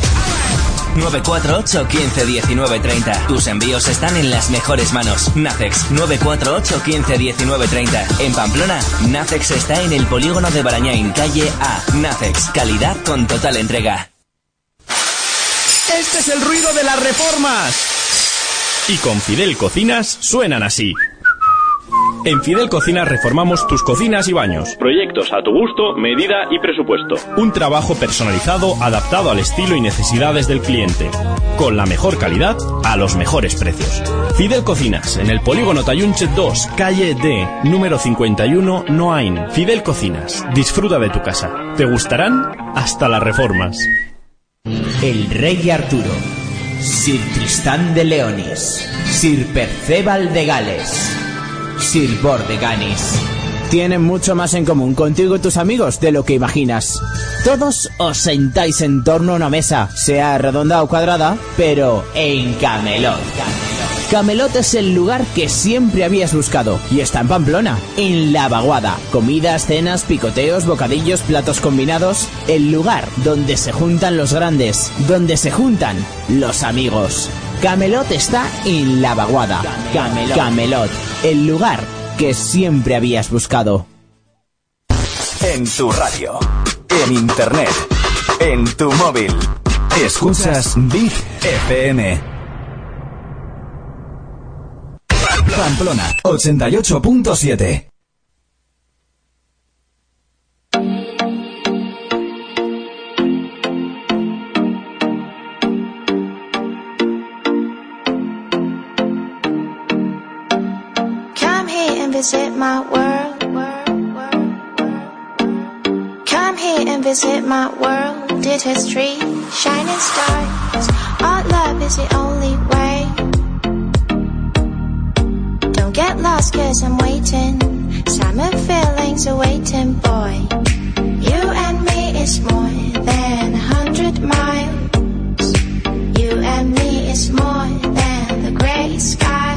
948 15 19 30. Tus envíos están en las mejores manos. Nafex 948 15 19 30. En Pamplona, Nafex está en el polígono de Barañain, calle A. Nafex, calidad con total entrega. Este es el ruido de las reformas. Y con Fidel Cocinas suenan así. En Fidel Cocinas reformamos tus cocinas y baños. Proyectos a tu gusto, medida y presupuesto. Un trabajo personalizado adaptado al estilo y necesidades del cliente. Con la mejor calidad a los mejores precios. Fidel Cocinas, en el polígono Tayunche 2, calle D, número 51, Noain. Fidel Cocinas, disfruta de tu casa. Te gustarán hasta las reformas. El rey Arturo. Sir Tristán de Leonis. Sir Perceval de Gales. Sir Bordeganis. Tienen mucho más en común contigo y tus amigos de lo que imaginas. Todos os sentáis en torno a una mesa, sea redonda o cuadrada, pero En Camelot. Camelot es el lugar que siempre habías buscado y está en Pamplona, en La Vaguada. Comidas, cenas, picoteos, bocadillos, platos combinados. El lugar donde se juntan los grandes, donde se juntan los amigos. Camelot está en La Vaguada. Camelot. Camelot, el lugar que siempre habías buscado. En tu radio, en internet, en tu móvil. Escuchas Big FM. Pamplona 88.7. Come here and visit my world. Come here and visit my world. Did history, shining stars. Our love is the only way. Get lost cause I'm waiting. Summer feelings are waiting, boy. You and me is more than a hundred miles. You and me is more than the gray sky.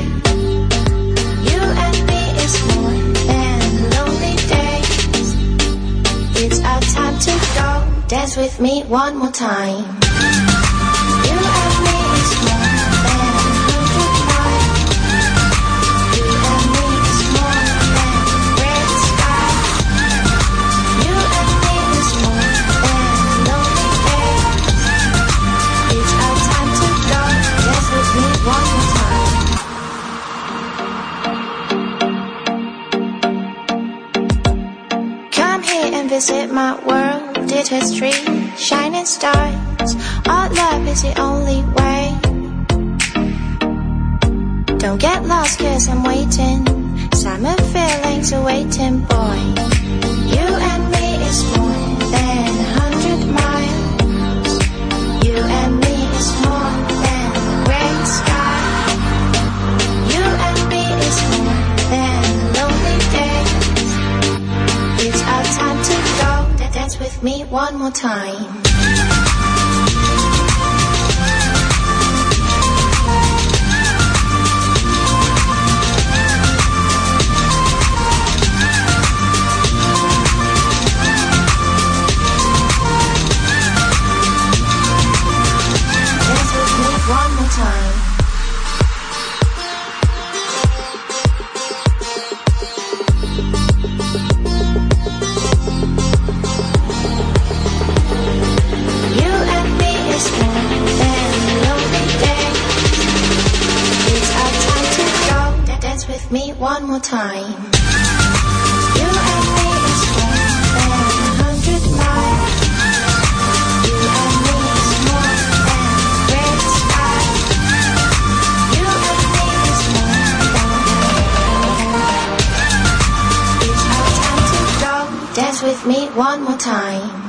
You and me is more than lonely days. It's our time to go. Dance with me one more time. My world. Did history, shining stars. Our love is the only way. Don't get lost cause I'm waiting. Summer feelings are waiting, boy. You and me is more than a hundred miles. You and one more time. Time.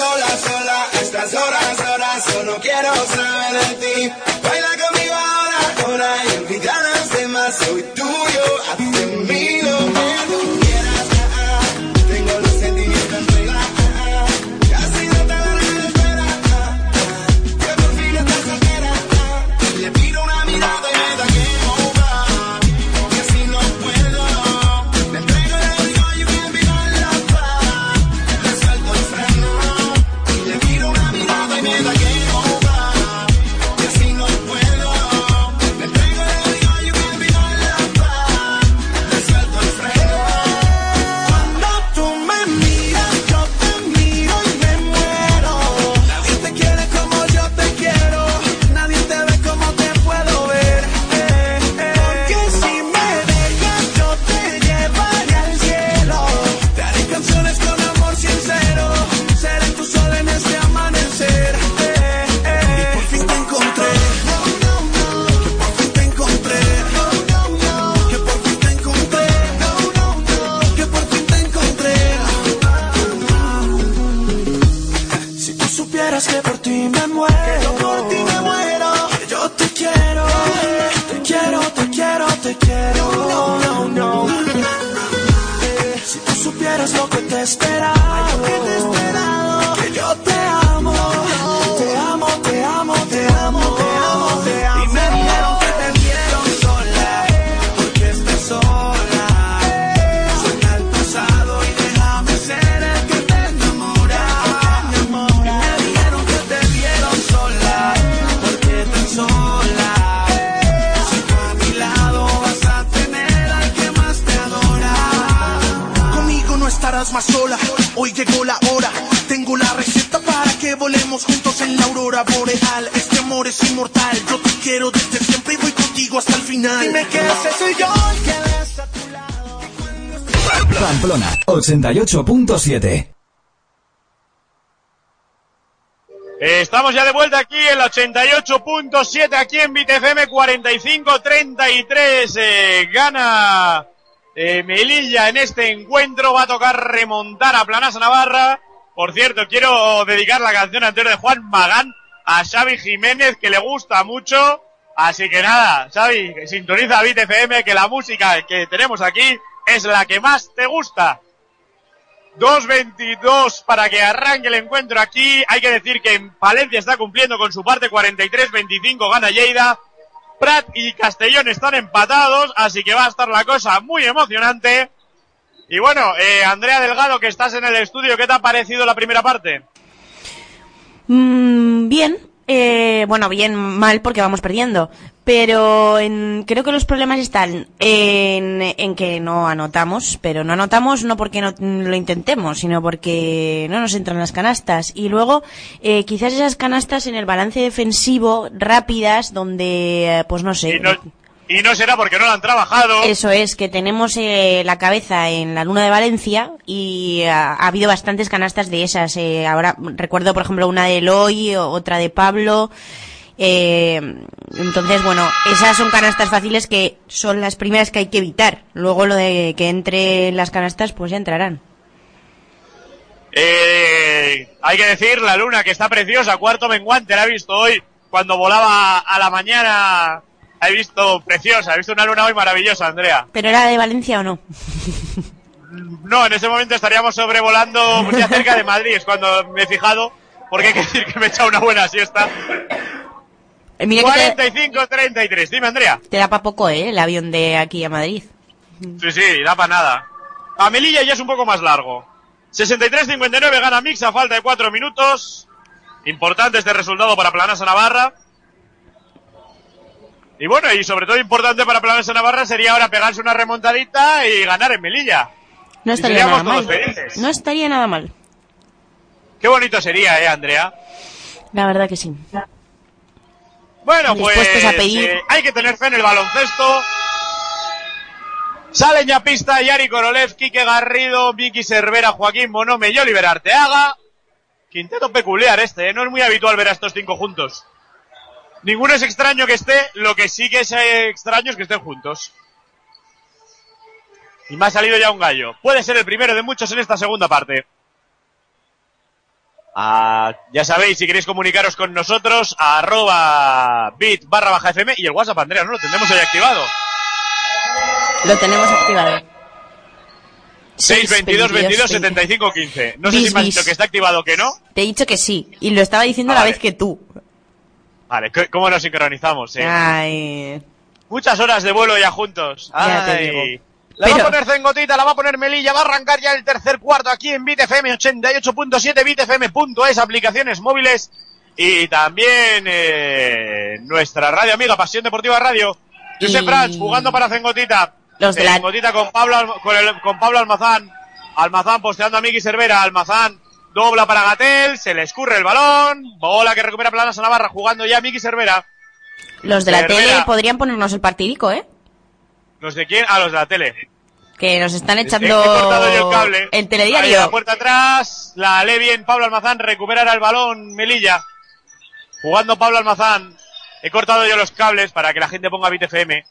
sola, sola, a estas horas, horas, solo quiero saber de ti. 88.7. Estamos ya de vuelta aquí en la 88.7, aquí en BTFM 45-33. Eh, gana eh, Melilla en este encuentro. Va a tocar remontar a Planasa Navarra. Por cierto, quiero dedicar la canción anterior de Juan Magán a Xavi Jiménez, que le gusta mucho. Así que nada, Xavi, sintoniza BTFM, que la música que tenemos aquí es la que más te gusta. 2.22 para que arranque el encuentro aquí. Hay que decir que en Palencia está cumpliendo con su parte 43-25, gana Lleida. Prat y Castellón están empatados, así que va a estar la cosa muy emocionante. Y bueno, eh, Andrea Delgado, que estás en el estudio, ¿qué te ha parecido la primera parte? Mm, bien, eh, bueno, bien, mal porque vamos perdiendo. Pero en- creo que los problemas están en, en que no anotamos, pero no anotamos no porque no lo intentemos, sino porque no nos entran las canastas. Y luego, eh, quizás esas canastas en el balance defensivo rápidas, donde, eh, pues no sé. Y no, y no será porque no lo han trabajado. Eso es, que tenemos eh, la cabeza en la Luna de Valencia y ah, ha habido bastantes canastas de esas. eh, ahora recuerdo, por ejemplo, una de Eloy, otra de Pablo. Eh, entonces, bueno, esas son canastas fáciles que son las primeras que hay que evitar. Luego lo de que entre en las canastas, pues ya entrarán. Eh, hay que decir, la luna que está preciosa, cuarto menguante, la he visto hoy cuando volaba a la mañana. La he visto preciosa, he visto una luna hoy maravillosa, Andrea. ¿Pero era de Valencia o no? No, en ese momento estaríamos sobrevolando pues, ya cerca de Madrid, es cuando me he fijado, porque hay que decir que me he echado una buena siesta. Eh, mira que te, 45-33, dime Andrea. te da para poco, ¿eh? El avión de aquí a Madrid. Sí, sí, da para nada. A Melilla ya es un poco más largo. 63-59 gana Mix a falta de 4 minutos. Importante este resultado para Planasa Navarra. Y bueno, y sobre todo importante para Planasa Navarra sería ahora pegarse una remontadita y ganar en Melilla. No estaría nada mal. felices. No estaría nada mal. Qué bonito sería, eh, Andrea. La verdad que sí. Bueno, pues Dispuestos a pedir. eh, hay que tener fe en el baloncesto. Salen ya pista Yari Korolev, Quique Garrido, Vicky Cervera, Joaquín Bonome y Oliver Arteaga. Quinteto peculiar este, ¿eh? no es muy habitual ver a estos cinco juntos. Ninguno es extraño que esté, lo que sí que es eh, extraño es que estén juntos. Y me ha salido ya un gallo. Puede ser el primero de muchos en esta segunda parte. Ah, ya sabéis, si queréis comunicaros con nosotros, arroba bit barra baja fm y el WhatsApp, Andrea, ¿no? Lo tendremos ahí activado. Lo tenemos activado. 622 22 75 15. No sé si me has dicho que está activado o que no. Te he dicho que sí. Y lo estaba diciendo a la vale. vez que tú. Vale, ¿cómo nos sincronizamos? eh? Ay. Muchas horas de vuelo ya juntos. Ya te Ay. digo. La va a poner Zengotita, la va a poner Melilla, va a arrancar ya el tercer cuarto aquí en BitFM 88.7, BitFM.es, aplicaciones móviles y también eh, nuestra radio amiga Pasión Deportiva Radio. Josep Y- Prats jugando para Zengotita. Los de la- Zengotita con Pablo, con, el- con Pablo Almazán. Almazán posteando a Miki Cervera. Almazán dobla para Gatel, se le escurre el balón. Bola que recupera Planas a Navarra jugando ya Miki Cervera. Los de la tele podrían ponernos el partidico, ¿eh? ¿Los de quién? Ah, los de la tele. Que nos están echando el cable. el Ahí, la telediario. puerta atrás, la lee bien Pablo Almazán, recuperará el balón Melilla. Jugando Pablo Almazán. He cortado yo los cables para que la gente ponga Bit FM.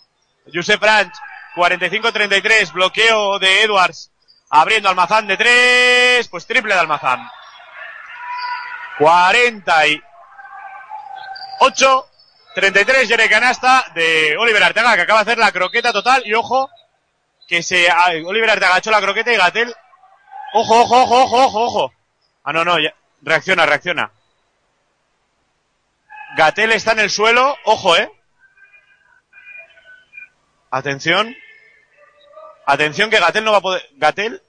Josep Branch, 45-33, bloqueo de Edwards. Abriendo Almazán de tres, pues triple de Almazán. 48, 33, Yere Canasta de Oliver Arteaga, que acaba de hacer la croqueta total. Y ojo, que se ah, Oliver Arteaga ha hecho la croqueta y Gatel ojo ojo ojo ojo ojo ojo. Ah no no ya, reacciona reacciona. Gatel está en el suelo ojo eh. Atención. Atención que Gatel no va a poder Gatel.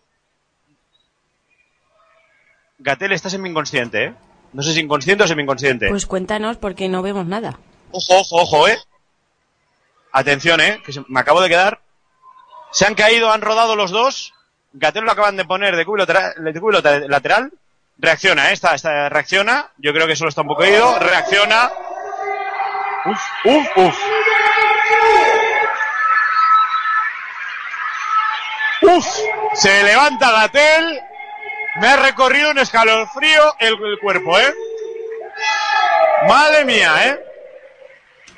Gatel está semi inconsciente eh. No sé si inconsciente o semi inconsciente Pues cuéntanos porque no vemos nada. Ojo, ojo, ojo, eh. Atención, eh, que se- me acabo de quedar. Se han caído, han rodado los dos. Gatero lo acaban de poner de culo, de lateral. Reacciona, eh, esta, esta reacciona. Yo creo que solo está un poco ido. Reacciona. Uf, uf, uf. Uf, se levanta Gatel. Me ha recorrido un escalofrío el cuerpo, eh. Madre mía, eh.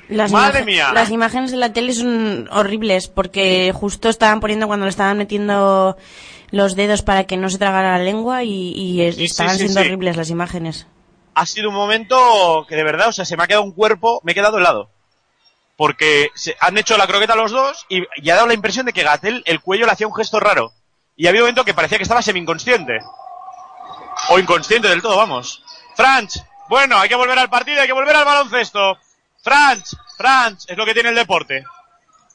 Las Madre mía. Las imágenes de la tele son horribles porque justo estaban poniendo cuando le estaban metiendo los dedos para que no se tragara la lengua y, Sí, estaban sí, siendo sí. horribles las imágenes. ha sido un momento que de verdad, o sea, se me ha quedado un cuerpo, me he quedado helado. Porque se, han hecho la croqueta los dos y, y ha dado la impresión de que Gatel el cuello le hacía un gesto raro. y había un momento que parecía que estaba semi-inconsciente. O inconsciente del todo, vamos. Franch, bueno, hay que volver al partido, hay que volver al baloncesto. Franch, Franch, es lo que tiene el deporte.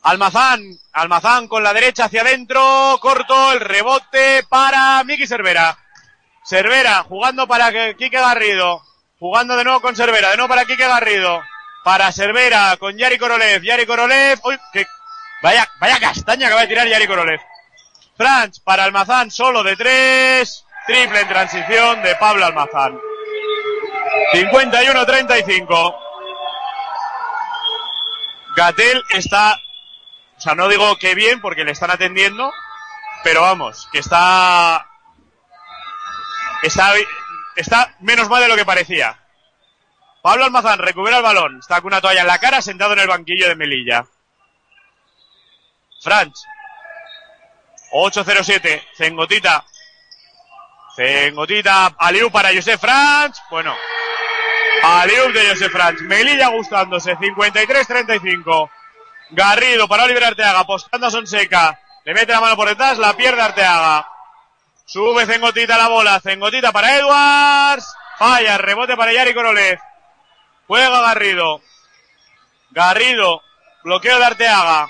Almazán, Almazán con la derecha hacia adentro, corto, el rebote para Miki Cervera. Cervera jugando para que Quique Garrido, jugando de nuevo con Cervera, de nuevo para Quique Garrido, para Cervera con Yari Korolev, Yari Korolev, uy, que vaya, vaya castaña que va a tirar Yari Korolev. Franch para Almazán solo de tres, triple en transición de Pablo Almazán. 51-35. Gatel está, o sea, no digo que bien porque le están atendiendo, pero vamos, que está, está, está menos mal de lo que parecía. Pablo Almazán recupera el balón, está con una toalla en la cara, sentado en el banquillo de Melilla. Franch. 8-0-7, Cengotita. Cengotita, Aliu para Josef Franch. Bueno, Aliu de Josef Franch. Melilla gustándose, 53-35. Garrido para Oliver Arteaga, apostando a Sonseca. Le mete la mano por detrás, la pierde Arteaga. Sube Cengotita la bola, Cengotita para Edwards. Falla, rebote para Yari Korolev. Juega Garrido. Garrido, bloqueo de Arteaga.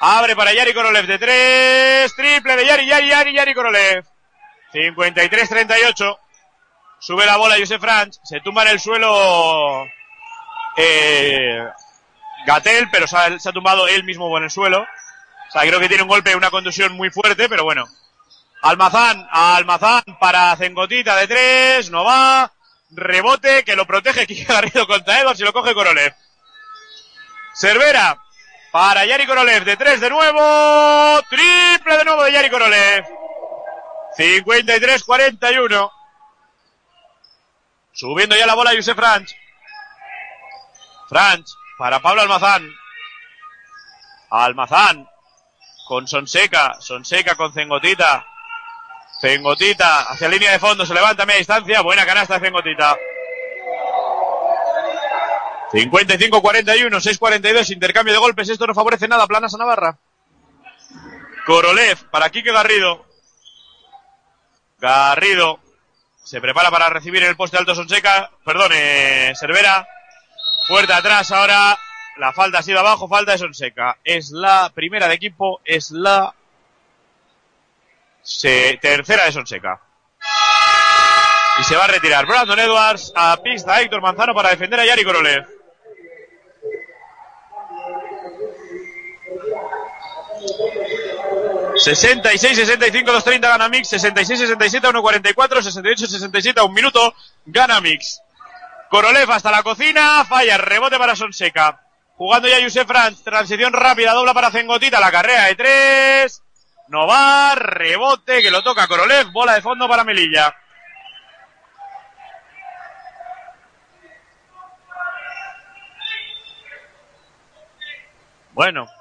Abre para Yari Korolev de tres. Triple de Yari, Yari, Yari, Yari Korolev. 53-38. Sube la bola Josef Franch. Se tumba en el suelo eh, Gatel, pero se ha, se ha tumbado él mismo en el suelo. O sea, creo que tiene un golpe, una contusión muy fuerte, pero bueno. Almazán, Almazán para Cengotita de tres. No va. Rebote que lo protege Kike Garrido contra Edwards y lo coge Korolev. Cervera para Yari Korolev de tres de nuevo. Triple de nuevo de Yari Korolev. 53-41. Subiendo ya la bola Josef Franch. Franch para Pablo Almazán. Almazán con Sonseca. Sonseca con Cengotita. Cengotita hacia línea de fondo. Se levanta a media distancia. Buena canasta de Cengotita. 55-41, 6-42, intercambio de golpes. Esto no favorece nada. Planas a Navarra. Korolev para Quique Garrido. Garrido se prepara para recibir en el poste alto Sonseca. Perdón, Cervera. Puerta atrás ahora. La falta ha sido abajo, falta de Sonseca. Es la primera de equipo, es la tercera de Sonseca. Y se va a retirar Brandon Edwards a pista Héctor Manzano para defender a Yari Korolev. ...66, 65, 2.30 gana Mix... ...66, 67, 1.44... ...68, 67, un minuto... ...gana Mix... Korolev hasta la cocina... ...falla, rebote para Sonseca... ...jugando ya Yusef Franz... ...transición rápida, dobla para Cengotita... ...la carrera de tres... ...no va... ...rebote que lo toca Korolev... ...bola de fondo para Melilla... Bueno.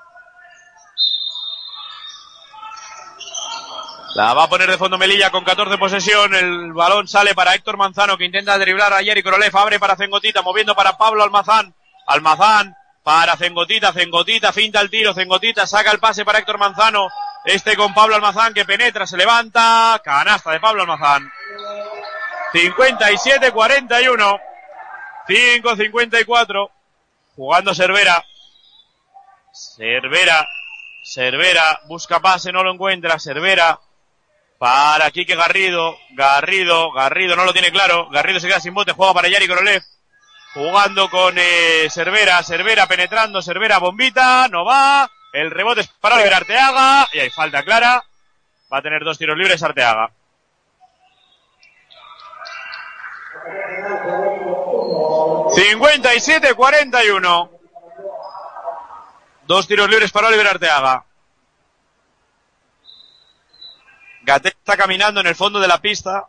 La va a poner de fondo Melilla con 14 posesión. El balón sale para Héctor Manzano que intenta driblar a Jerry Korolev. Abre para Cengotita, moviendo para Pablo Almazán. Almazán para Cengotita. Cengotita finta el tiro. Cengotita saca el pase para Héctor Manzano. Este con Pablo Almazán que penetra, se levanta. Canasta de Pablo Almazán. 57-41. 5-54. Jugando Cervera. Cervera. Cervera. Busca pase, no lo encuentra. Cervera. Para Quique Garrido. Garrido. Garrido no lo tiene claro. Garrido se queda sin bote. Juega para Yari Korolev. Jugando con eh, Cervera. Cervera penetrando. Cervera bombita. No va. El rebote es para Oliver Arteaga. Y hay falta clara. Va a tener dos tiros libres Arteaga. Cincuenta y siete, cuarenta y uno. Dos tiros libres para Oliver Arteaga. Gatel está caminando en el fondo de la pista.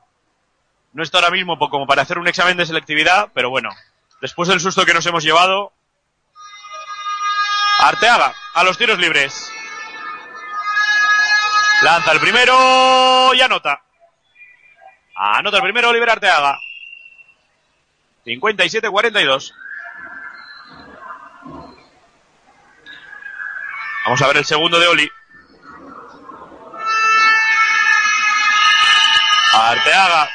No está ahora mismo como para hacer un examen de selectividad, pero bueno, después del susto que nos hemos llevado. Arteaga, a los tiros libres. Lanza el primero y anota. Anota el primero Oliver Arteaga. 57-42. Vamos a ver el segundo de Oli. Arteaga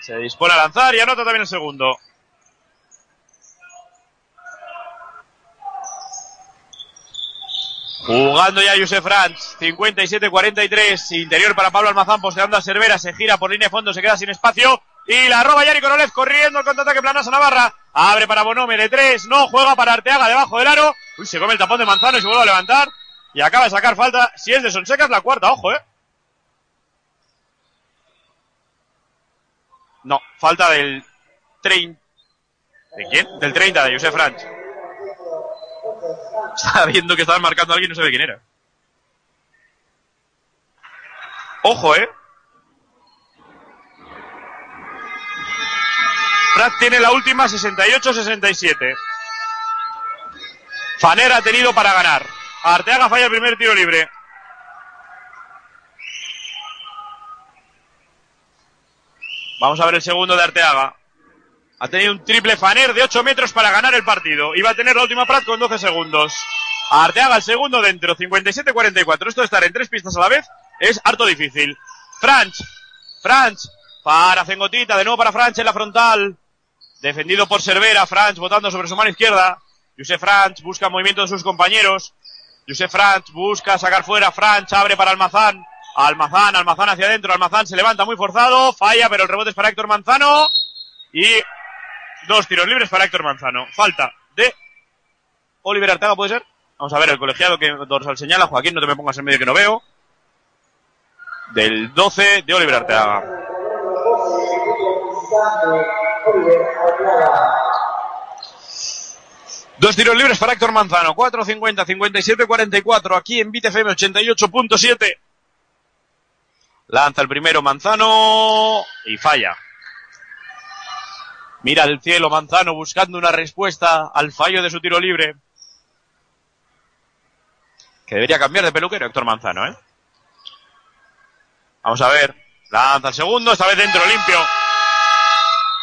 se dispone a lanzar y anota también el segundo. Jugando ya Josef Franz, 57-43, interior para Pablo Almazán, posteando a Cervera, se gira por línea de fondo, se queda sin espacio, y la roba Yari Korolev corriendo el contraataque planazo Navarra, abre para Bonome de tres, no, juega para Arteaga debajo del aro, uy, se come el tapón de Manzano y se vuelve a levantar, y acaba de sacar falta, si es de Sonseca es la cuarta, ojo, eh. No, falta del 30. ¿De quién? Del 30, de Josef Franz. Estaba viendo que estaban marcando a alguien y no sabe quién era. Ojo, eh. Prat tiene la última 68-67. Faner ha tenido para ganar. Arteaga falla el primer tiro libre. Vamos a ver el segundo de Arteaga. Ha tenido un triple Faner de 8 metros para ganar el partido. Y va a tener la última Prat con 12 segundos. Arteaga el segundo dentro, 57-44. Esto de estar en tres pistas a la vez es harto difícil. Franch, Franch, para Cengotita, de nuevo para Franch en la frontal. Defendido por Cervera, Franch votando sobre su mano izquierda. Josef Franch busca movimiento de sus compañeros. Josef Franch busca sacar fuera, Franch abre para Almazán. Almazán, Almazán hacia adentro, Almazán se levanta muy forzado, falla, pero el rebote es para Héctor Manzano. Y dos tiros libres para Héctor Manzano. Falta de Oliver Arteaga, ¿puede ser? Vamos a ver el colegiado que dorsal señala. Joaquín, no te me pongas en medio que no veo. Del 12 de Oliver Arteaga. Dos tiros libres para Héctor Manzano. 4.50, 57-44 aquí en BTFM 88.7. Lanza el primero Manzano y falla. Mira el cielo Manzano buscando una respuesta al fallo de su tiro libre. Que debería cambiar de peluquero Héctor Manzano, ¿eh? Vamos a ver. Lanza el segundo, esta vez dentro, limpio.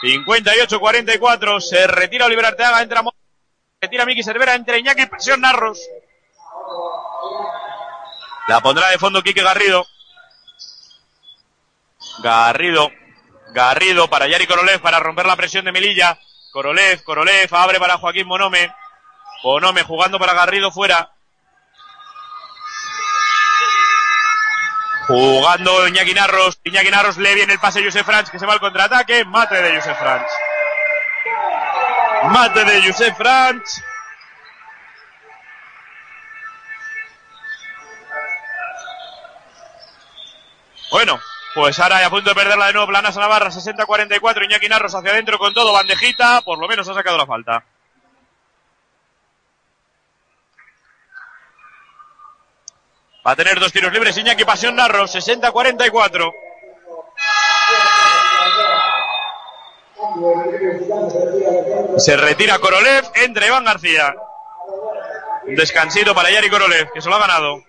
58-44. Se retira Oliver Arteaga, entra Mo- Retira Miki Cervera, entra Iñaki, presión Narros. La pondrá de fondo Quique Garrido. Garrido. Garrido para Yari Korolev para romper la presión de Melilla. Korolev, Korolev, abre para Joaquín Bonome. Bonome jugando para Garrido fuera. Jugando Iñaki Narros. Iñaki Narros le viene el pase a Josef Franz que se va al contraataque. Mate de Josef Franz. Mate de Josef Franz. Bueno, pues ahora a punto de perderla de nuevo Planas Navarra, 60-44, Iñaki Narros hacia adentro con todo, bandejita, por lo menos ha sacado la falta. Va a tener dos tiros libres Iñaki Pasión Narros, 60-44. Se retira Korolev, entra Iván García. Un descansito para Yari Korolev, que se lo ha ganado.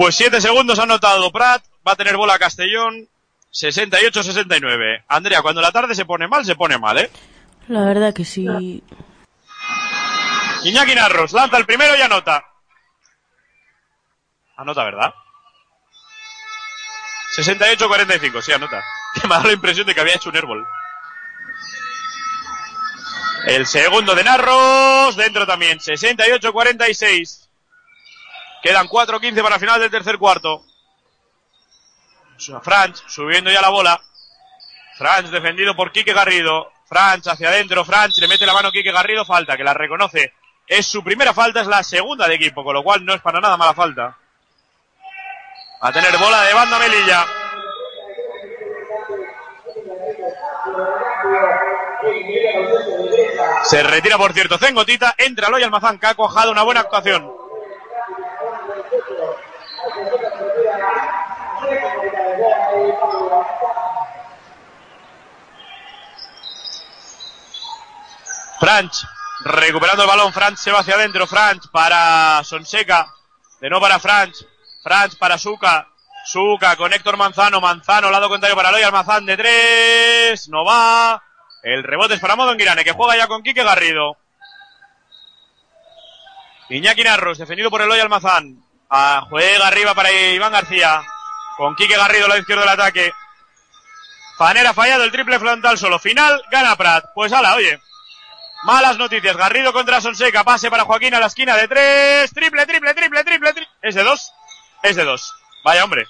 Pues siete segundos ha anotado Prat, va a tener bola Castellón, 68-69. Andrea, cuando la tarde se pone mal, se pone mal, ¿eh? La verdad que sí. Iñaki Narros, lanza el primero y anota. Anota, ¿verdad? 68-45, sí, anota. Que me ha dado la impresión de que había hecho un airball. El segundo de Narros, dentro también, 68-46. Quedan 4-15 para final del tercer cuarto. Franch subiendo ya la bola. Franch defendido por Quique Garrido. Franch hacia adentro. Franch le mete la mano a Quique Garrido. Falta que la reconoce. Es su primera falta, es la segunda de equipo, con lo cual no es para nada mala falta. A tener bola de banda Melilla. Se retira, por cierto, Zengotita. Entra Loy Almazán, que ha cuajado una buena actuación. Franch, recuperando el balón, Franch se va hacia adentro, Franch para Sonseca, de nuevo para Franch, Franch para Suca, Suca con Héctor Manzano, Manzano, lado contrario para Loy Almazán de tres, no va, el rebote es para Modo Guirane, que juega ya con Quique Garrido. Iñaki Narros, defendido por Eloy Almazán, Ah, juega arriba para Iván García, con Quique Garrido lado izquierdo del ataque. Fanera fallado el triple frontal solo. Final, gana Prat. Pues ala, oye. Malas noticias. Garrido contra Sonseca. Pase para Joaquín a la esquina de tres. Triple, triple, triple, triple, triple. ¿Es de dos? Es de dos. Vaya hombre.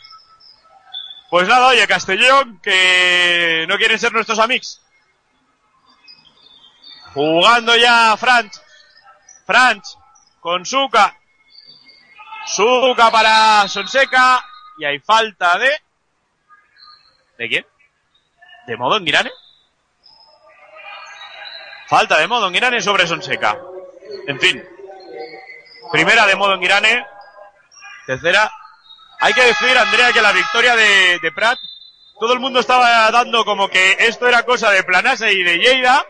Pues nada, oye, Castellón, que no quieren ser nuestros amigos. Jugando ya Franch. Franch con Suca. Suca para Sonseca. Y hay falta de... ¿De quién? ¿De modo en Girane? Falta de modo en Girane sobre Sonseca. En fin. Primera de modo en Girane. Tercera. Hay que decir, Andrea, que la victoria de, de Prat, todo el mundo estaba dando como que esto era cosa de Planase y de Lleida.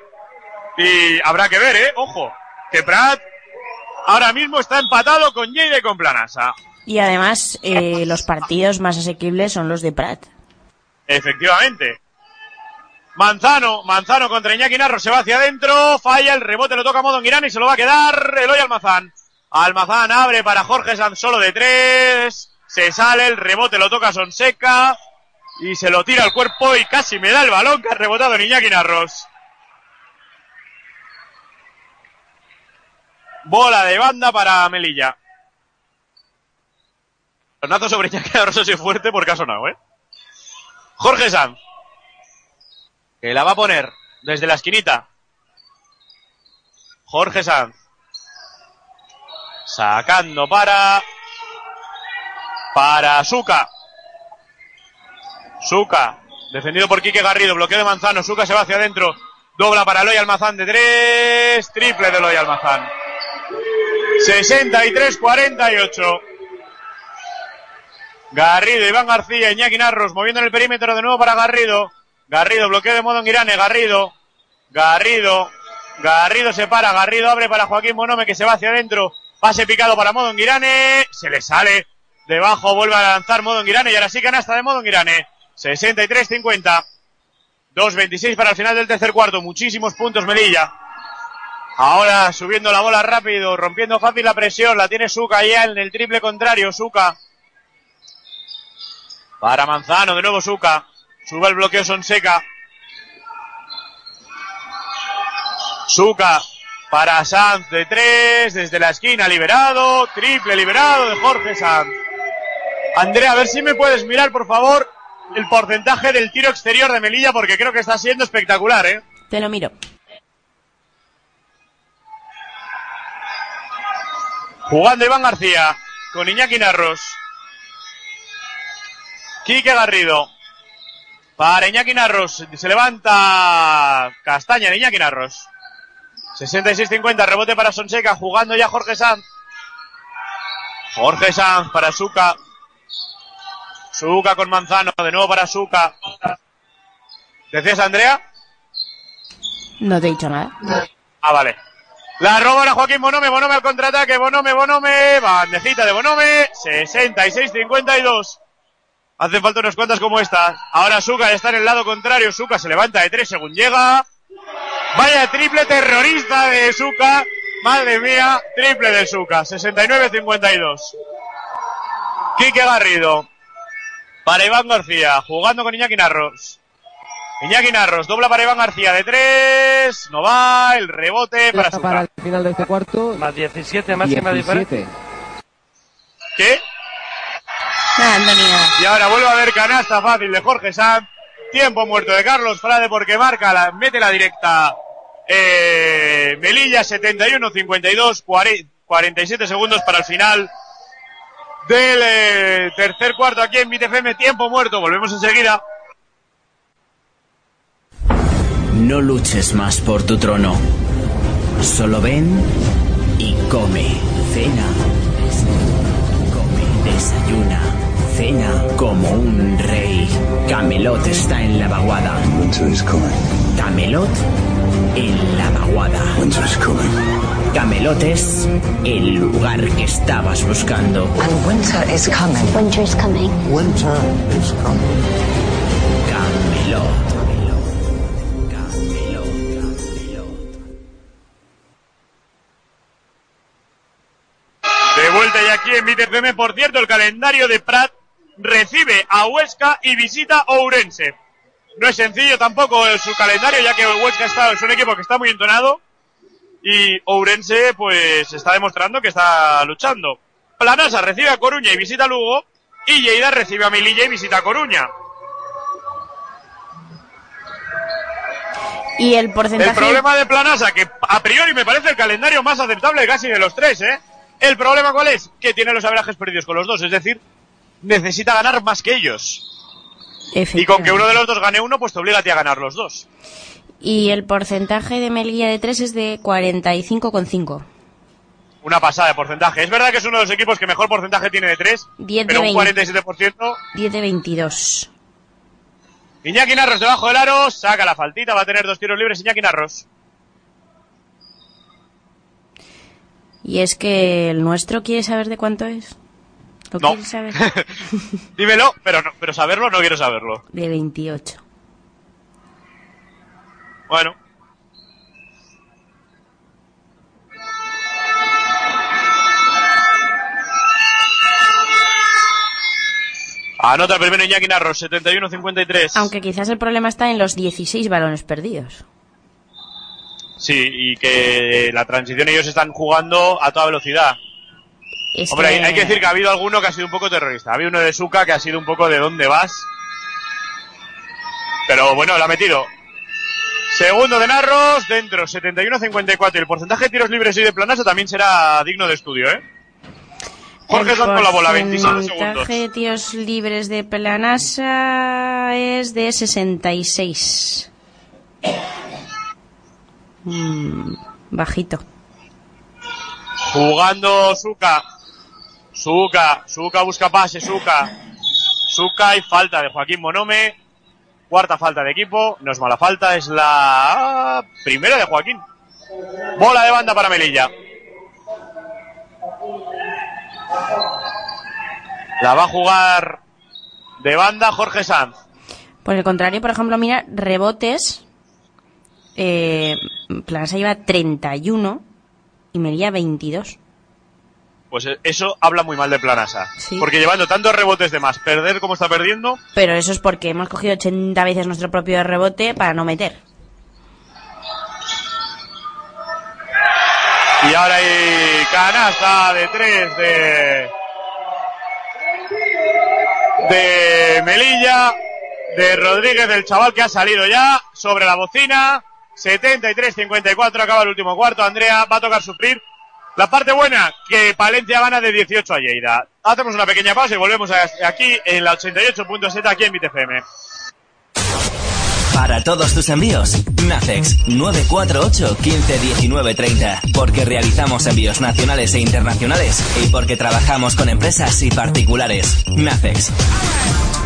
Y habrá que ver, ¿eh? Ojo. Que Prat ahora mismo está empatado con Lleida y con Planasa. Y además, eh, los partidos más asequibles son los de Prat. Efectivamente. Manzano, Manzano contra Iñaki Narro se va hacia adentro, falla, el rebote lo toca Modo Girán y se lo va a quedar Eloy Almazán. Almazán abre para Jorge Sanz solo de tres, se sale, el rebote lo toca Sonseca y se lo tira al cuerpo y casi me da el balón que ha rebotado en Iñaki Narros. Bola de banda para Melilla. Tornazo sobre Iñaki Narros es fuerte porque ha sonado, ¿eh? Jorge Sanz. Que la va a poner desde la esquinita. Jorge Sanz. Sacando para. Para Suca. Suca. Defendido por Quique Garrido. Bloqueo de Manzano. Suca se va hacia adentro. Dobla para Eloy Almazán de tres. Triple de Eloy Almazán. 63-48. Garrido, Iván García, Iñaki Narros moviendo en el perímetro de nuevo para Garrido. Garrido, bloqueo de modo en Garrido. Garrido. Garrido se para, Garrido abre para Joaquín Bonome que se va hacia adentro. Pase picado para modo en. Se le sale. Debajo vuelve a lanzar modo en Girane y ahora sí canasta de modo en Girane. 63-50. 2-26 para el final del tercer cuarto. Muchísimos puntos Melilla. Ahora subiendo la bola rápido, rompiendo fácil la presión. La tiene Suca ya en el triple contrario. Suca. Para Manzano, de nuevo Suca. Sube el bloqueo Sonseca. Suca para Sanz de tres, desde la esquina liberado, triple liberado de Jorge Sanz. Andrea, a ver si me puedes mirar, por favor, el porcentaje del tiro exterior de Melilla, porque creo que está siendo espectacular, ¿eh? Te lo miro. Jugando Iván García con Iñaki Narros. Quique Garrido. Para Iñaki Narros. Se levanta Castaña de Iñaki Narros. 66-50. Rebote para Sonseca. Jugando ya Jorge Sanz. Jorge Sanz para Suca. Suca con Manzano. De nuevo para Suca. ¿Decías, Andrea? No te he dicho nada. Ah, vale. La roba a Joaquín Bonome, Bonome al contraataque, Bonome, Bonome, bandejita de Bonome, 66-52. Hacen falta unas cuantas como estas. Ahora Suka está en el lado contrario, Suka se levanta de tres según llega. Vaya triple terrorista de Suka. Madre mía, triple de Suka, 69-52. Quique Garrido. Para Iván García, jugando con Iñaki Narros. Iñaki Narros, dobla para Iván García de tres, no va, el rebote para Suca. Para el final de este cuarto. Más 17, máxima 17. diferencia. ¿Qué? Y ahora vuelve a haber canasta fácil de Jorge Sanz. Tiempo muerto de Carlos Frade porque marca, la, mete la directa. Eh, Melilla 71-52, 47 segundos para el final del eh, tercer cuarto aquí en BTFM. Tiempo muerto, volvemos enseguida. No luches más por tu trono. Solo ven y come. Cena. Cena como un rey. Camelot está en la vaguada. Camelot en la vaguada. Camelot es el lugar que estabas buscando. And winter is coming. Winter is coming. Winter is coming. Camelot. De vuelta ya aquí en BTFM. Por cierto, el calendario de Prat recibe a Huesca y visita Ourense. No es sencillo tampoco su calendario, ya que Huesca está, es un equipo que está muy entonado y Ourense pues está demostrando que está luchando. Planasa recibe a Coruña y visita a Lugo y Lleida recibe a Melilla y visita a Coruña. Y el porcentaje... El problema de Planasa, que a priori me parece el calendario más aceptable casi de los tres, ¿eh? El problema cuál es? Que tiene los averajes perdidos con los dos, es decir, necesita ganar más que ellos. Y con que uno de los dos gane uno, pues te obliga a ti a ganar los dos. Y el porcentaje de Melilla de 3 es de 45,5. Una pasada de porcentaje. Es verdad que es uno de los equipos que mejor porcentaje tiene de 3, 10 de pero un 20. 47%. 10 de 22. Iñaki Narros debajo del aro, saca la faltita, va a tener dos tiros libres Iñaki Narros. Y es que el nuestro quiere saber de cuánto es. ¿Lo No. quiere saber? Dímelo, pero, no, pero saberlo no quiero saberlo. De 28. Bueno. Anota el primero Iñaki Narros, 71-53. Aunque quizás el problema está en los 16 balones perdidos. Sí, y que la transición ellos están jugando a toda velocidad. Es Hombre, que- hay, hay que decir que ha habido alguno que ha sido un poco terrorista. Ha habido uno de Suka que ha sido un poco de dónde vas. Pero bueno, lo ha metido. Segundo de Narros, dentro, 71-54. Y el porcentaje de tiros libres y de planasa también será digno de estudio, ¿eh? Jorge el Sanz con la bola, 27 segundos. porcentaje de tiros libres de Planasa es de 66. Mm, bajito. Jugando Suka. Suka, Suka busca pase, Suka. Suka y falta de Joaquín Monome. Cuarta falta de equipo. No es mala falta, es la primera de Joaquín. Bola de banda para Melilla. La va a jugar de banda Jorge Sanz. Por el contrario, por ejemplo, mira, rebotes. Eh, Planasa lleva 31 y Melilla 22. Pues eh, eso habla muy mal de Planasa. Sí. Porque llevando tantos rebotes de más, perder como está perdiendo, Pero eso es porque hemos cogido 80 veces nuestro propio rebote para no meter. Y ahora hay canasta de tres de. de Melilla, de Rodríguez, del chaval que ha salido ya sobre la bocina. 73-54, acaba el último cuarto. Andrea va a tocar sufrir. La parte buena, que Palencia gana de 18 a Lleida. Hacemos una pequeña pausa y volvemos aquí en la 88.7 aquí en BTFM. Para todos tus envíos, Nacex 948 15 19 30. Porque realizamos envíos nacionales e internacionales y porque trabajamos con empresas y particulares. Nacex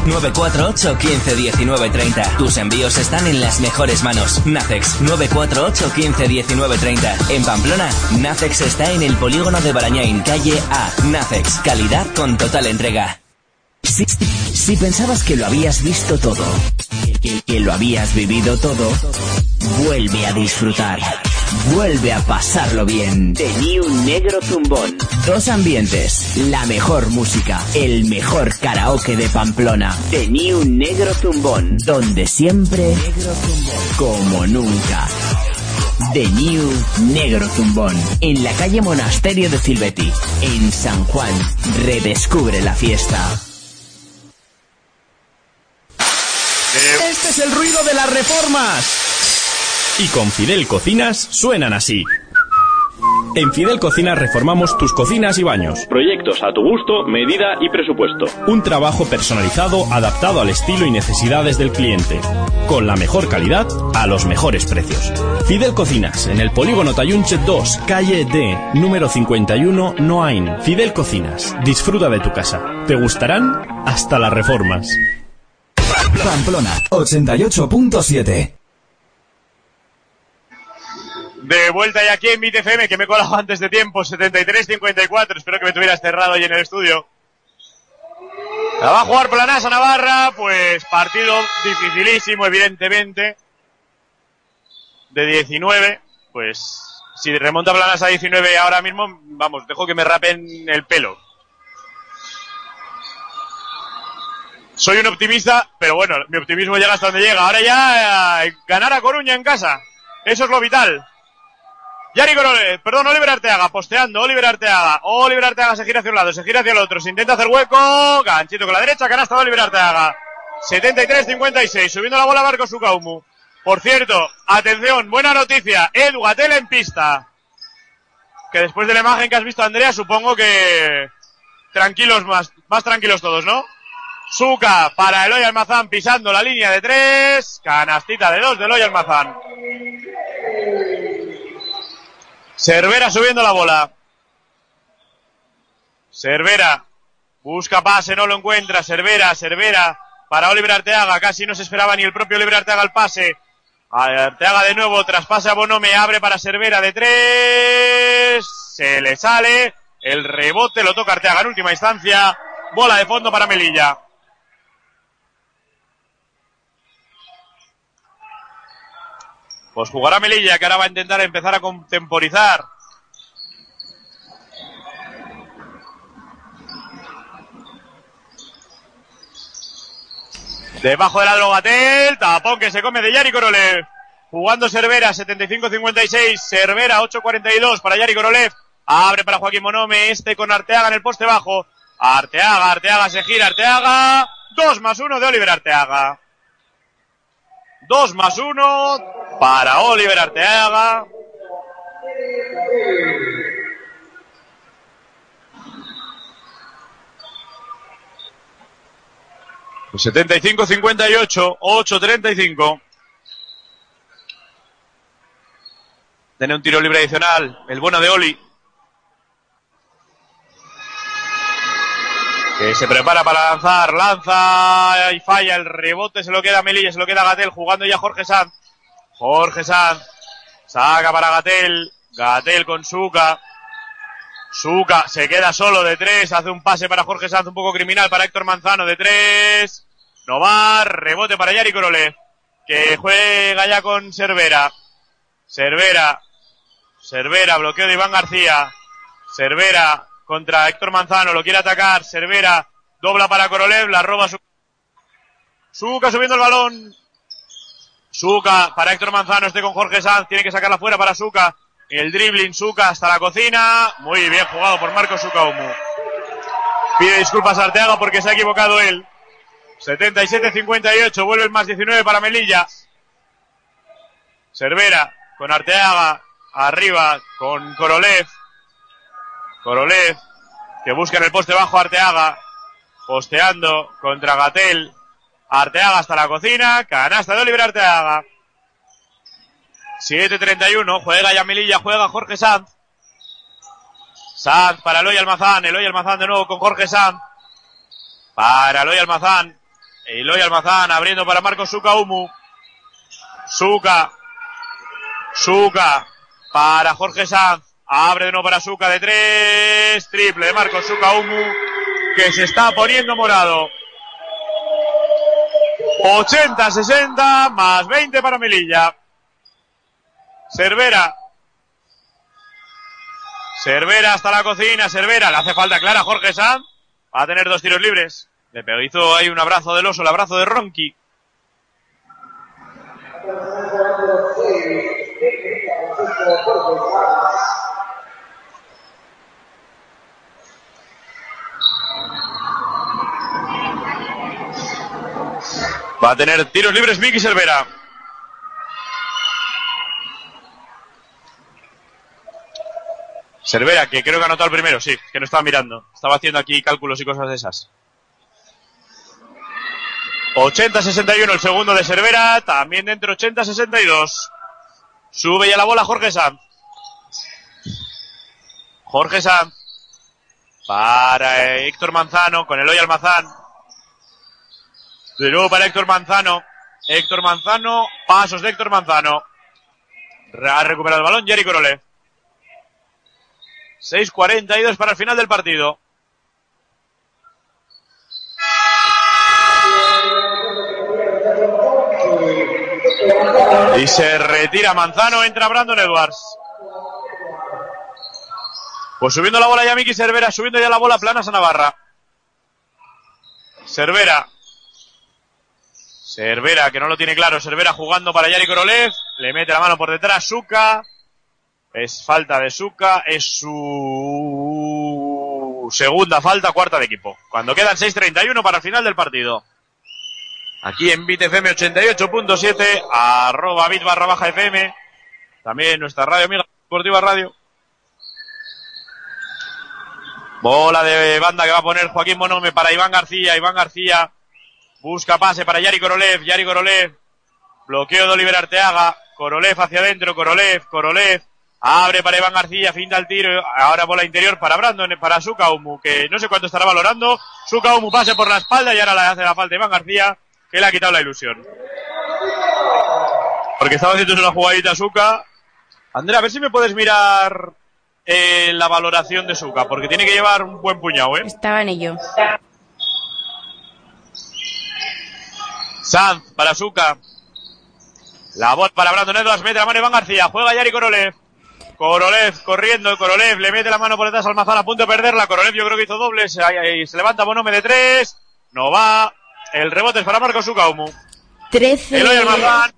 948 15 19 30. Tus envíos están en las mejores manos. Nacex 948 15 19 30. En Pamplona, Nacex está en el polígono de Barañain, calle A. Nacex, calidad con total entrega. Si, si pensabas que lo habías visto todo, que, que lo habías vivido todo, vuelve a disfrutar. Vuelve a pasarlo bien. Tenía un negro zumbón. Dos ambientes, la mejor música, el mejor karaoke de Pamplona. Tenía un negro zumbón. Donde siempre, como nunca. The New Negro Zumbón, en la calle Monasterio de Silvetti, en San Juan. Redescubre la fiesta. Este es el ruido de las reformas. Y con Fidel Cocinas suenan así. En Fidel Cocinas reformamos tus cocinas y baños. Proyectos a tu gusto, medida y presupuesto. Un trabajo personalizado adaptado al estilo y necesidades del cliente. Con la mejor calidad a los mejores precios. Fidel Cocinas, en el polígono Tayunche 2, calle D, número 51, Noain. Fidel Cocinas, disfruta de tu casa. ¿Te gustarán? Hasta las reformas. Pamplona 88.7. De vuelta ya aquí en BTFM, que me he colado antes de tiempo, 73-54. Espero que me tuvieras cerrado ahí en el estudio. La va a jugar Planasa Navarra, pues partido dificilísimo, evidentemente. De 19, pues si remonta Planasa a 19 ahora mismo, vamos, dejo que me rapen el pelo. Soy un optimista, pero bueno, mi optimismo llega hasta donde llega. Ahora ya eh, ganar a Coruña en casa. Eso es lo vital. Yari Corole, perdón, Oliver Arteaga, posteando, Oliver Arteaga. Oliver Arteaga se gira hacia un lado, se gira hacia el otro, se intenta hacer hueco. Ganchito con la derecha, canasta de Oliver Arteaga. 73-56, subiendo la bola Marco Sukaumu. Por cierto, atención, buena noticia, Edu Gatel en pista. Que después de la imagen que has visto, Andrea, supongo que tranquilos más, más tranquilos todos, ¿no? Suca para Eloy Almazán pisando la línea de tres. Canastita de dos de Eloy Almazán. Cervera subiendo la bola. Cervera. Busca pase, no lo encuentra. Cervera, Cervera. Para Oliver Arteaga. Casi no se esperaba ni el propio Oliver Arteaga el pase. Arteaga de nuevo. Traspase a Bonome. Abre para Cervera de tres. Se le sale. El rebote lo toca Arteaga en última instancia. Bola de fondo para Melilla. Pues jugará Melilla, que ahora va a intentar empezar a contemporizar. Debajo del Adrogatel, tapón que se come de Yari Korolev. Jugando Cervera, 75-56. Cervera, 8-42 para Yari Korolev. Abre para Joaquín Monome, este con Arteaga en el poste bajo. Arteaga, Arteaga se gira, Arteaga. 2 más 1 de Oliver Arteaga. 2 más 1 para Oliver Arteaga. Pues 75-58, 8-35. Tiene un tiro libre adicional, el bueno de Oli. Que se prepara para lanzar, lanza y falla el rebote, se lo queda Melilla, se lo queda Gatel, jugando ya Jorge Sanz. Jorge Sanz saca para Gatel, Gatel con Suca. Suca se queda solo de tres, hace un pase para Jorge Sanz un poco criminal para Héctor Manzano de tres. No va, rebote para Yari Korolev, que juega ya con Cervera. Cervera, Cervera, bloqueo de Iván García. Cervera contra Héctor Manzano, lo quiere atacar. Cervera, dobla para Korolev, la roba su... Suca subiendo el balón. Suca para Héctor Manzano, este con Jorge Sanz, tiene que sacarla fuera para Suca. El dribbling Suca hasta la cocina. Muy bien jugado por Marcos Sucaumu. Pide disculpas a Arteaga porque se ha equivocado él. 77-58, vuelve el más 19 para Melilla. Cervera con Arteaga, arriba con Korolev. Korolev, que busca en el poste bajo Arteaga, posteando contra Gatel. Arteaga hasta la cocina, canasta de Oliver Arteaga. 7-31, juega ya Melilla, juega Jorge Sanz. Sanz para Eloy Almazán, Eloy Almazán de nuevo con Jorge Sanz. Para Eloy Almazán, Eloy Almazán abriendo para Marcos Suca Humu. Suca. Suca. Para Jorge Sanz. Abre de nuevo para Suca de tres. Triple de Marcos Suca Humu. Que se está poniendo morado. 80-60 más 20 para Melilla. Cervera. Cervera hasta la cocina. Cervera. Le hace falta clara Jorge Sanz. Va a tener dos tiros libres. Le pegó, ahí un abrazo del oso, el abrazo de Ronqui. Va a tener tiros libres Miki Cervera. Cervera, que creo que anotado el primero, sí, que no estaba mirando. Estaba haciendo aquí cálculos y cosas de esas. 80-61 el segundo de Cervera, también dentro 80-62. Sube ya la bola Jorge Sanz. Jorge Sanz. Para Héctor Manzano, con Eloy Almazán. De nuevo para Héctor Manzano. Héctor Manzano, pasos de Héctor Manzano. Ha recuperado el balón Jerry Corole. 6.42 para el final del partido. Y se retira Manzano, entra Brandon Edwards. Pues subiendo la bola ya Miki Cervera, subiendo ya la bola plana a Navarra. Cervera, Cervera, que no lo tiene claro. Cervera jugando para Yari Korolev. Le mete la mano por detrás. Suka. Es falta de Suka. Es su segunda falta, cuarta de equipo. Cuando quedan 6.31 para el final del partido. Aquí en BitFM 88.7, arroba bit barra baja FM. También nuestra radio amiga Deportiva Radio. Bola de banda que va a poner Joaquín Monome para Iván García. Iván García busca pase para Yari Korolev. Yari Korolev. Bloqueo de Oliver Arteaga. Korolev hacia adentro. Korolev. Korolev. Abre para Iván García. Finta el tiro. Ahora bola interior para Brandon. Para Sukaumu. Que no sé cuánto estará valorando. Sukaumu pase por la espalda y ahora le hace la falta a Iván García. Que le ha quitado la ilusión. Porque estaba haciendo una jugadita Suka. Andrea, a ver si me puedes mirar eh, la valoración de Suka, porque tiene que llevar un buen puñado, ¿eh? Estaba en ello. Sanz para Suka. La voz para Brandon Edwards, mete la mano Iván García, juega Yari Korolev. Korolev corriendo, Korolev le mete la mano por detrás al Almazán a punto de perderla. Korolev yo creo que hizo doble, se, ahí- se levanta Bonome de tres. No va. El rebote es para Marco Sukaumu. 13. Eloy Almazán.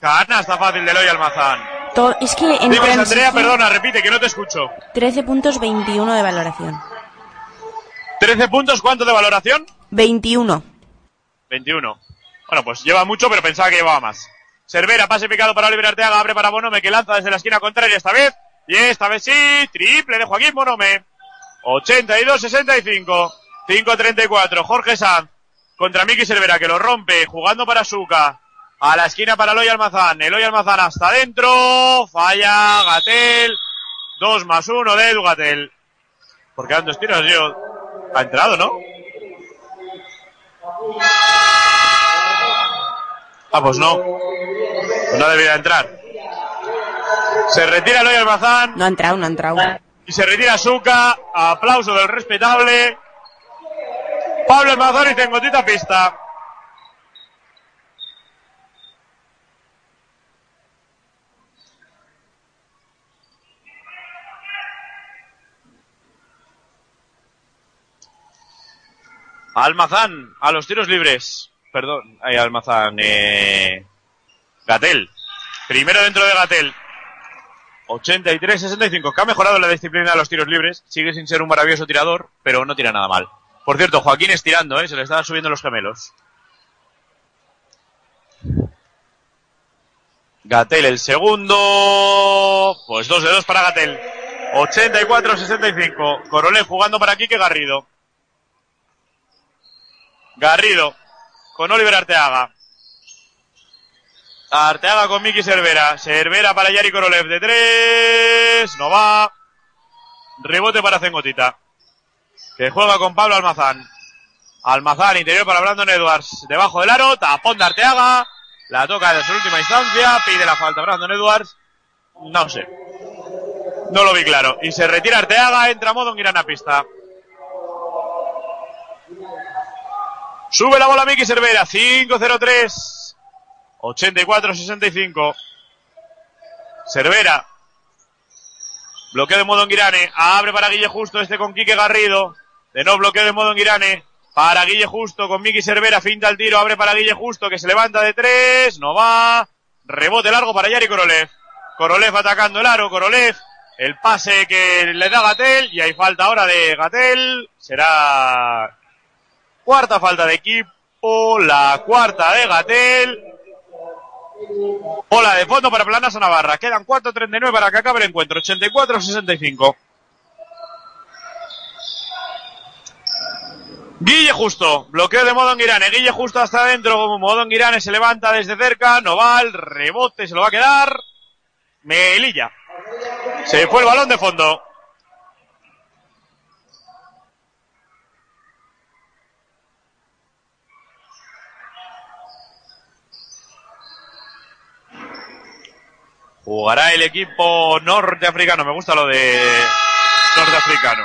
Canasta fácil de Eloy Almazán. To- Es que en Andrea, perdona, repite, que no te escucho. 13 puntos 21 de valoración. 13 puntos, ¿cuánto de valoración? 21. 21. Bueno, pues lleva mucho, pero pensaba que llevaba más. Cervera, pase picado para Oliver Arteaga, abre para Bonome, que lanza desde la esquina contraria esta vez. Y esta vez sí, triple de Joaquín Bonome. 82-65. 5-34. Jorge Sanz contra Miki Cervera, que lo rompe, jugando para Suca. A la esquina para Eloy Almazán. Eloy Almazán hasta adentro. Falla Gatel. 2 más 1 de Edu Gatel. Porque dan dos tiros, yo. Ha entrado, ¿no? Ah, pues no. Pues no debería entrar. Se retira Eloy Almazán No ha entrado, no ha entrado. y se retira Suca. Aplauso del respetable. Pablo Almazán y Tengotita pista. Almazán a los tiros libres. Perdón, ahí Almazán. Eh... Gatel. Primero dentro de Gatel. 83-65, que ha mejorado la disciplina de los tiros libres. Sigue sin ser un maravilloso tirador, pero no tira nada mal. Por cierto, Joaquín es tirando, ¿eh? Se le están subiendo los gemelos. Gatel el segundo. Pues dos de dos para Gatel. 84-65. Corolev jugando para Quique Garrido. Garrido. Con Oliver Arteaga. Arteaga con Miki Cervera. Cervera para Yari Korolev de tres. No va. Rebote para Zengotita. Que juega con Pablo Almazán. Almazán interior para Brandon Edwards. Debajo del aro. Tapón de Arteaga. La toca de su última instancia. Pide la falta Brandon Edwards. No sé. No lo vi claro. Y se retira Arteaga. Entra modo en a pista. Sube la bola Miki Cervera. 5-0-3. 84-65. Cervera. Bloqueo de modo en Girane. Abre para Guille Justo. Este con Quique Garrido. De nuevo bloqueo de modo en Girane. Para Guille Justo con Miki Cervera. Finta el tiro. Abre para Guille Justo que se levanta de tres. No va. Rebote largo para Yari Korolev. Korolev atacando el aro. Korolev. El pase que le da Gatel. Y hay falta ahora de Gatel. Será cuarta falta de equipo. La cuarta de Gatel. Bola de fondo para Planas a Navarra. Quedan 4.39 para que acabe el encuentro. 84-65. Guille Justo. Bloqueo de modo en Girane. Guille Justo hasta adentro. Modo en Girane se levanta desde cerca. No va. El rebote se lo va a quedar. Melilla. Se fue el balón de fondo. Jugará el equipo norteafricano. Me gusta lo de norteafricano.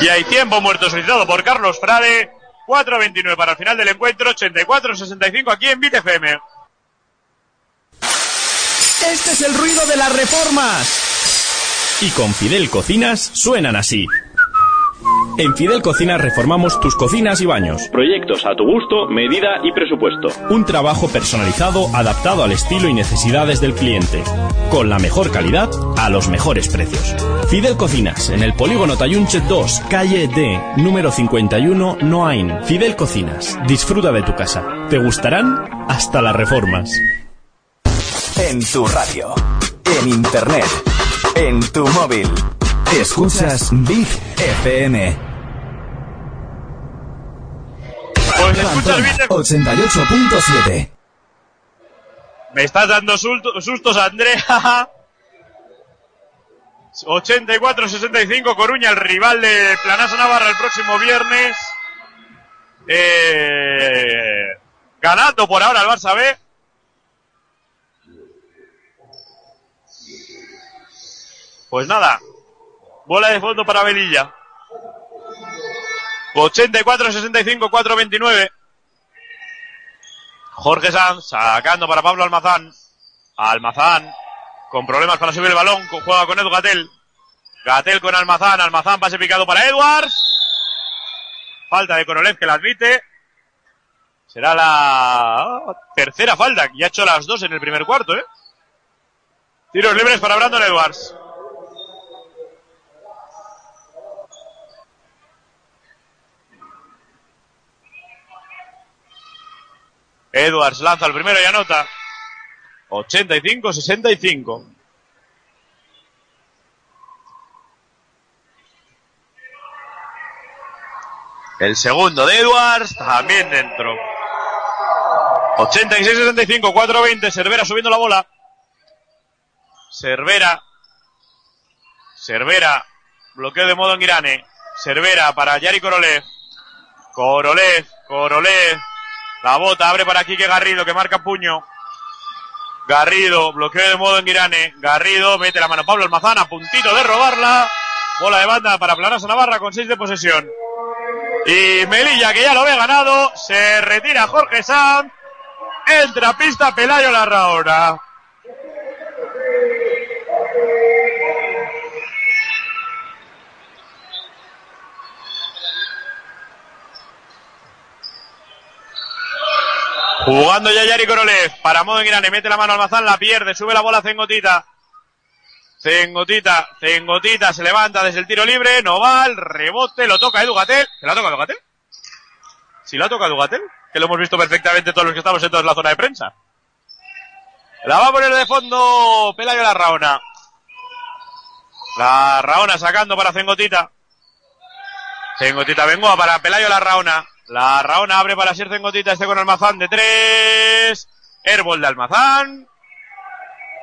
Y hay tiempo muerto solicitado por Carlos Frade. 4.29 para el final del encuentro. 84-65 aquí en BitFM. Este es el ruido de las reformas. Y con Fidel Cocinas suenan así. En Fidel Cocinas reformamos tus cocinas y baños. Proyectos a tu gusto, medida y presupuesto. Un trabajo personalizado adaptado al estilo y necesidades del cliente. Con la mejor calidad a los mejores precios. Fidel Cocinas, en el Polígono Tayunche 2, calle D, número 51, Noain. Fidel Cocinas, disfruta de tu casa. Te gustarán hasta las reformas. En tu radio, en internet, en tu móvil. Escuchas Big FM. Pues escucha el beat de- 88.7. Me estás dando sustos, Andrea. 84-65 Coruña, el rival de Planasa Navarra el próximo viernes. Eh, ganando por ahora el Barça B. Pues nada, bola de fondo para Velilla. 84-65, 4-29. Jorge Sanz sacando para Pablo Almazán. Almazán con problemas para subir el balón. Juega con Edu Gatel. Gatel con Almazán. Almazán pase picado para Edwards. Falta de Korolev que la admite. Será la tercera falta. Y ha hecho las dos en el primer cuarto, ¿eh? Tiros libres para Brandon Edwards. Edwards lanza el primero y anota. 85-65. El segundo de Edwards también dentro. 86-65, 4-20. Cervera subiendo la bola. Cervera. Cervera. Bloqueo de modo en Irane. Cervera para Yari Korolev. Korolev. Korolev. La bota abre para Quique Garrido que marca puño. Garrido, bloqueo de modo en Irane. Garrido mete la mano Pablo Almazán a puntito de robarla. Bola de banda para Planasa Navarra con 6 de posesión. Y Melilla, que ya lo ve ganado, se retira Jorge Sanz. Entra a Pelayo Larraona. Jugando ya Yari Korolev para modo en Irane, mete la mano al Almazán, la pierde, sube la bola Cengotita. Cengotita, Cengotita se levanta desde el tiro libre, no va, el rebote, lo toca Edu Gatel. ¿Se la toca Edu Gatel? ¿Sí la toca Edu Gatel? Que lo hemos visto perfectamente todos los que estamos en toda la zona de prensa. La va a poner de fondo Pelayo la Raona. La Raona sacando para Cengotita. Cengotita Bengoa para Pelayo la Raona. La Raona abre para ser Cengotita, este con Almazán de tres. Airball de Almazán.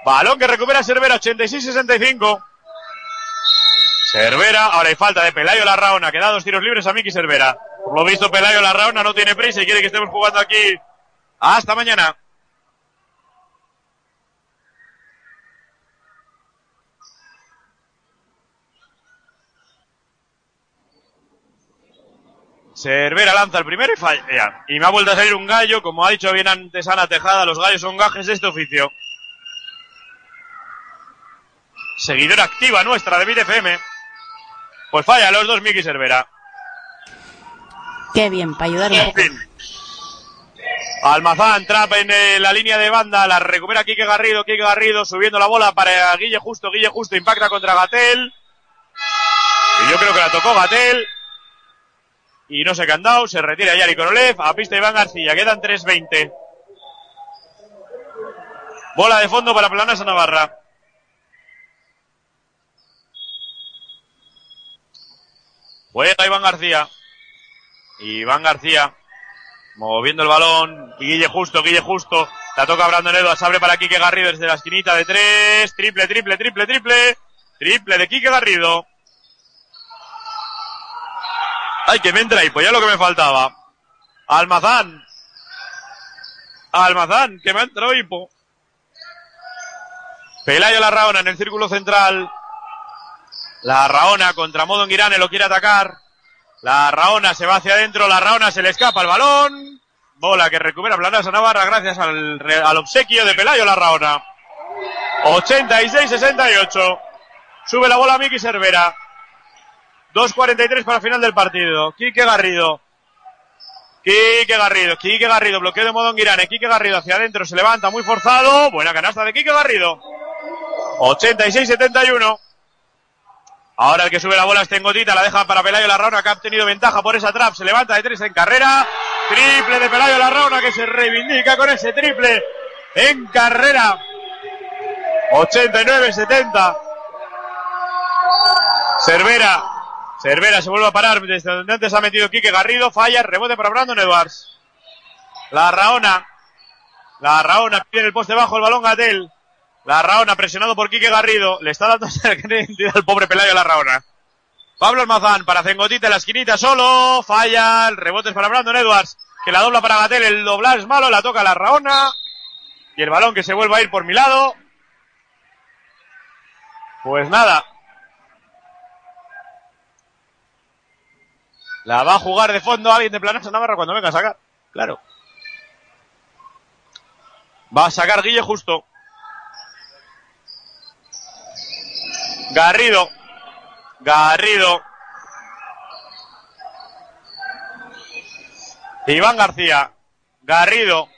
Balón que recupera Cervera, 86-65. Cervera, ahora hay falta de Pelayo Larraona, que da dos tiros libres a Miki Cervera. Por lo visto, Pelayo Larraona no tiene prisa y quiere que estemos jugando aquí. Hasta mañana. Cervera lanza el primero y falla. Y me ha vuelto a salir un gallo, como ha dicho bien antes Ana Tejada, los gallos son gajes de este oficio. Seguidora activa nuestra de BitFM. Pues falla los dos Miki Cervera. Qué bien, para ayudar un poco. Almazán trapa en eh, la línea de banda, la recupera Quique Garrido, Quique Garrido subiendo la bola para Guille Justo, Guille Justo impacta contra Gatel. Y yo creo que la tocó Gatel. Y no se ha dado, se retira Yari Korolev, a pista Iván García, quedan 3.20. Bola de fondo para Planasa Navarra. Juega Iván García. Iván García. Moviendo el balón. Guille Justo, Guille Justo. La toca Brandon Edwards. Abre para Quique Garrido desde la esquinita de tres. Triple, triple, triple, triple. Triple de Quique Garrido. Ay, que me entra ahí. Pues ya lo que me faltaba. Almazán. Almazán, que me ha hipo. Pelayo la Raona en el círculo central. La Raona contra Modo Girane lo quiere atacar. La Raona se va hacia adentro, la Raona se le escapa el balón. Bola que recupera Planasa Navarra gracias al obsequio de Pelayo la Raona. 86-68. Sube la bola Miki Cervera. 2.43 para final del partido. Quique Garrido. Quique Garrido, Quique Garrido, bloqueo de Modón Guirane. Quique Garrido hacia adentro, se levanta muy forzado. Buena canasta de Quique Garrido. 86-71. Ahora el que sube la bola es Tengotita, la deja para Pelayo Larrauna, que ha obtenido ventaja por esa trap. Se levanta de tres en carrera. Triple de Pelayo Larrauna, que se reivindica con ese triple en carrera. 89-70. Cervera. Cervera se vuelve a parar desde donde antes ha metido Quique Garrido. Falla, rebote para Brandon Edwards. La Raona. La Raona pide el poste bajo el balón Gatel. La Raona presionado por Quique Garrido. Le está dando identidad al pobre Pelayo La Raona. Pablo Almazán para Cengotita en la esquinita solo. Falla. El rebote es para Brandon Edwards. Que la dobla para Gatel. El doblar es malo. La toca la Raona. Y el balón que se vuelve a ir por mi lado. Pues nada. La va a jugar de fondo alguien de Planas Navarra cuando venga a sacar. Claro. Va a sacar Guille justo. Garrido. Garrido. Iván García. Garrido.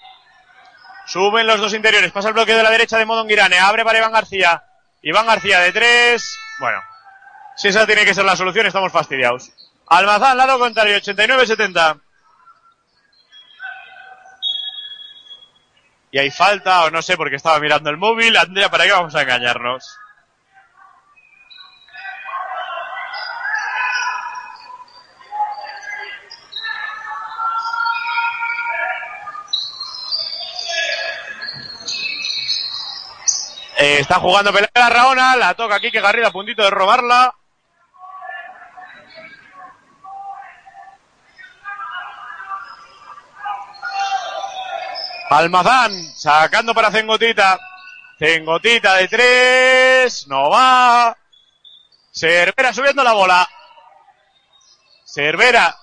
Suben los dos interiores. Pasa el bloqueo de la derecha de Modon Guirane. Abre para Iván García. Iván García de tres. Bueno. Si esa tiene que ser la solución, estamos fastidiados. Almazán, lado contrario, 89-70. Y hay falta, o no sé, porque estaba mirando el móvil. Andrea, ¿para qué vamos a engañarnos? Eh, está jugando pelea Raona, la toca aquí que Garrido a puntito de robarla. Almazán sacando para Cengotita. Cengotita de tres. No va. Cervera subiendo la bola. Cervera.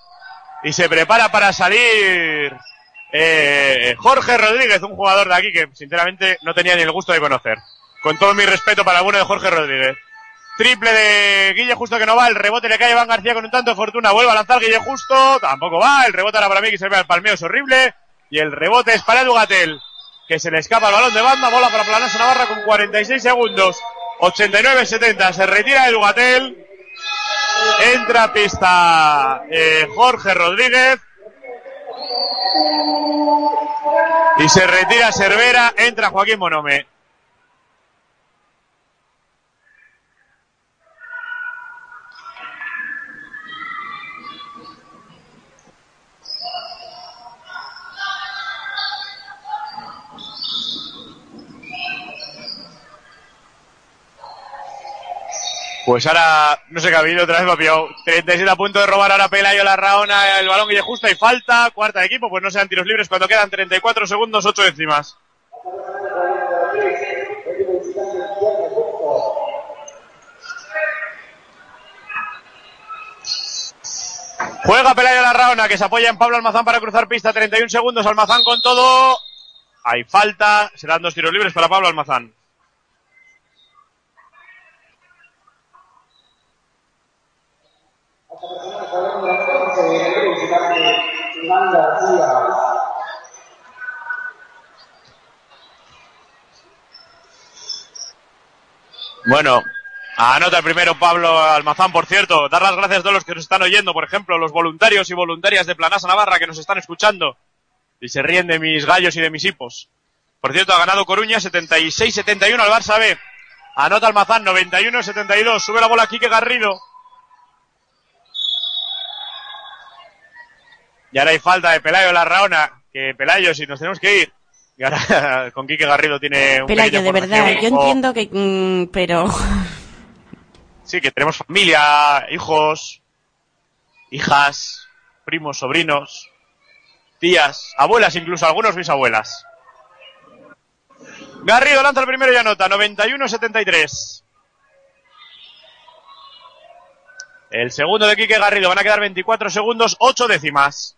Y se prepara para salir eh, Jorge Rodríguez, un jugador de aquí que sinceramente no tenía ni el gusto de conocer. Con todo mi respeto para el bueno de Jorge Rodríguez. Triple de Guille Justo que no va, el rebote le cae a Iván García con un tanto de fortuna, vuelve a lanzar Guille Justo, tampoco va, el rebote ahora para mí que se ve al palmeo, es horrible, y el rebote es para Edu Gatel, que se le escapa el balón de banda, bola para Planaso Navarra con 46 segundos, 89-70, se retira Edu Gatel, entra a pista eh, Jorge Rodríguez, y se retira Cervera, entra Joaquín Monome. Pues ahora, no sé qué ha habido, otra vez me ha pillado. 37 a punto de robar ahora Pelayo la Raona, el balón que le justa y falta. Cuarta de equipo, pues no sean tiros libres cuando quedan 34 segundos, 8 décimas. Juega Pelayo la Raona, que se apoya en Pablo Almazán para cruzar pista. 31 segundos, Almazán con todo. Hay falta, serán dos tiros libres para Pablo Almazán. Bueno, anota primero Pablo Almazán, por cierto. Dar las gracias a todos los que nos están oyendo, por ejemplo, los voluntarios y voluntarias de Planasa Navarra que nos están escuchando y se ríen de mis gallos y de mis hipos. Por cierto, ha ganado Coruña 76-71 al Barça B. Anota Almazán 91-72. Sube la bola Quique Garrido. Y ahora hay falta de Pelayo Larraona. Que Pelayo, si nos tenemos que ir. Y ahora con Quique Garrido tiene un Pelayo, de verdad, yo O- entiendo que... mm, pero... Sí, que tenemos familia, hijos, hijas, primos, sobrinos, tías, abuelas, incluso algunos bisabuelas. Garrido lanza el primero y anota, 91-73. El segundo de Quique Garrido, van a quedar 24 segundos, 8 décimas.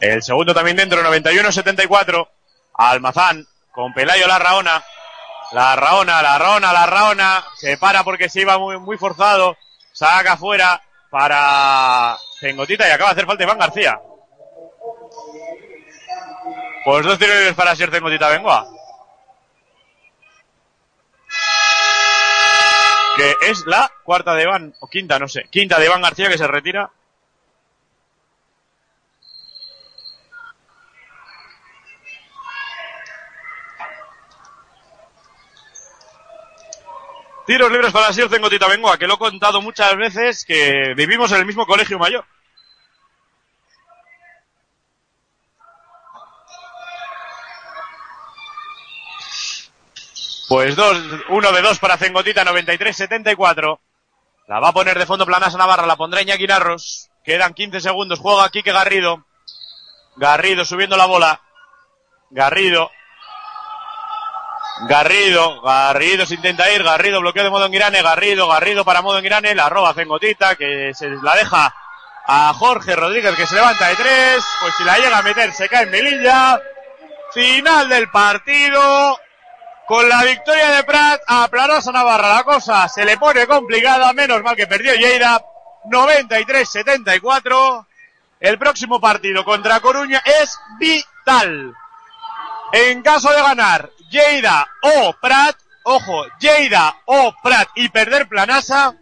El segundo también dentro, 91-74. Almazán con Pelayo Larraona. La Raona, la Raona, la Raona. Se para porque se iba muy, forzado. Saca afuera para Cengotita y acaba de hacer falta Iván García. Pues dos tiros para Sier Cengotita Bengoa. Que es la cuarta de Iván, o quinta, no sé. Quinta de Iván García que se retira. Tiros libres para Sier Cengotita Bengoa, que lo he contado muchas veces que vivimos en el mismo colegio mayor. Pues dos, uno de dos para Cengotita, 93-74. La va a poner de fondo Planasa Navarra, la pondrá Iñaki Narros. Quedan 15 segundos, juega Quique Garrido. Garrido subiendo la bola. Garrido. Garrido, Garrido se intenta ir, Garrido bloqueo de modo en Irane, Garrido, Garrido para modo en Irane, la roba Cengotita que se la deja a Jorge Rodríguez que se levanta de tres, pues si la llega a meter se cae en Melilla. Final del partido, con la victoria de Prat a Planosa Navarra la cosa se le pone complicada, menos mal que perdió Lleida, 93-74. El próximo partido contra Coruña es vital. En caso de ganar Lleida o Prat, ojo, Lleida o Prat y perder Planasa,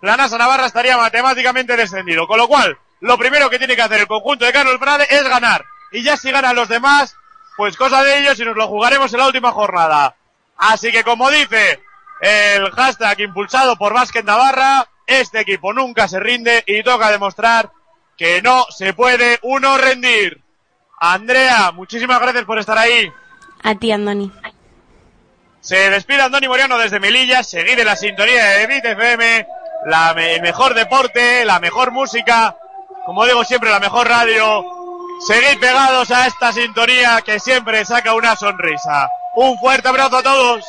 Planasa Navarra estaría matemáticamente descendido. Con lo cual, lo primero que tiene que hacer el conjunto de Carlos Prade es ganar. Y ya si ganan los demás, pues cosa de ellos y nos lo jugaremos en la última jornada. Así que como dice el hashtag impulsado por Vázquez Navarra, este equipo nunca se rinde y toca demostrar que no se puede uno rendir. Andrea, muchísimas gracias por estar ahí. A ti, Andoni. Se despide Andoni Moriano desde Melilla, seguid en la sintonía de Beat FM, la el mejor deporte, la mejor música, como digo siempre, la mejor radio. Seguid pegados a esta sintonía que siempre saca una sonrisa. Un fuerte abrazo a todos.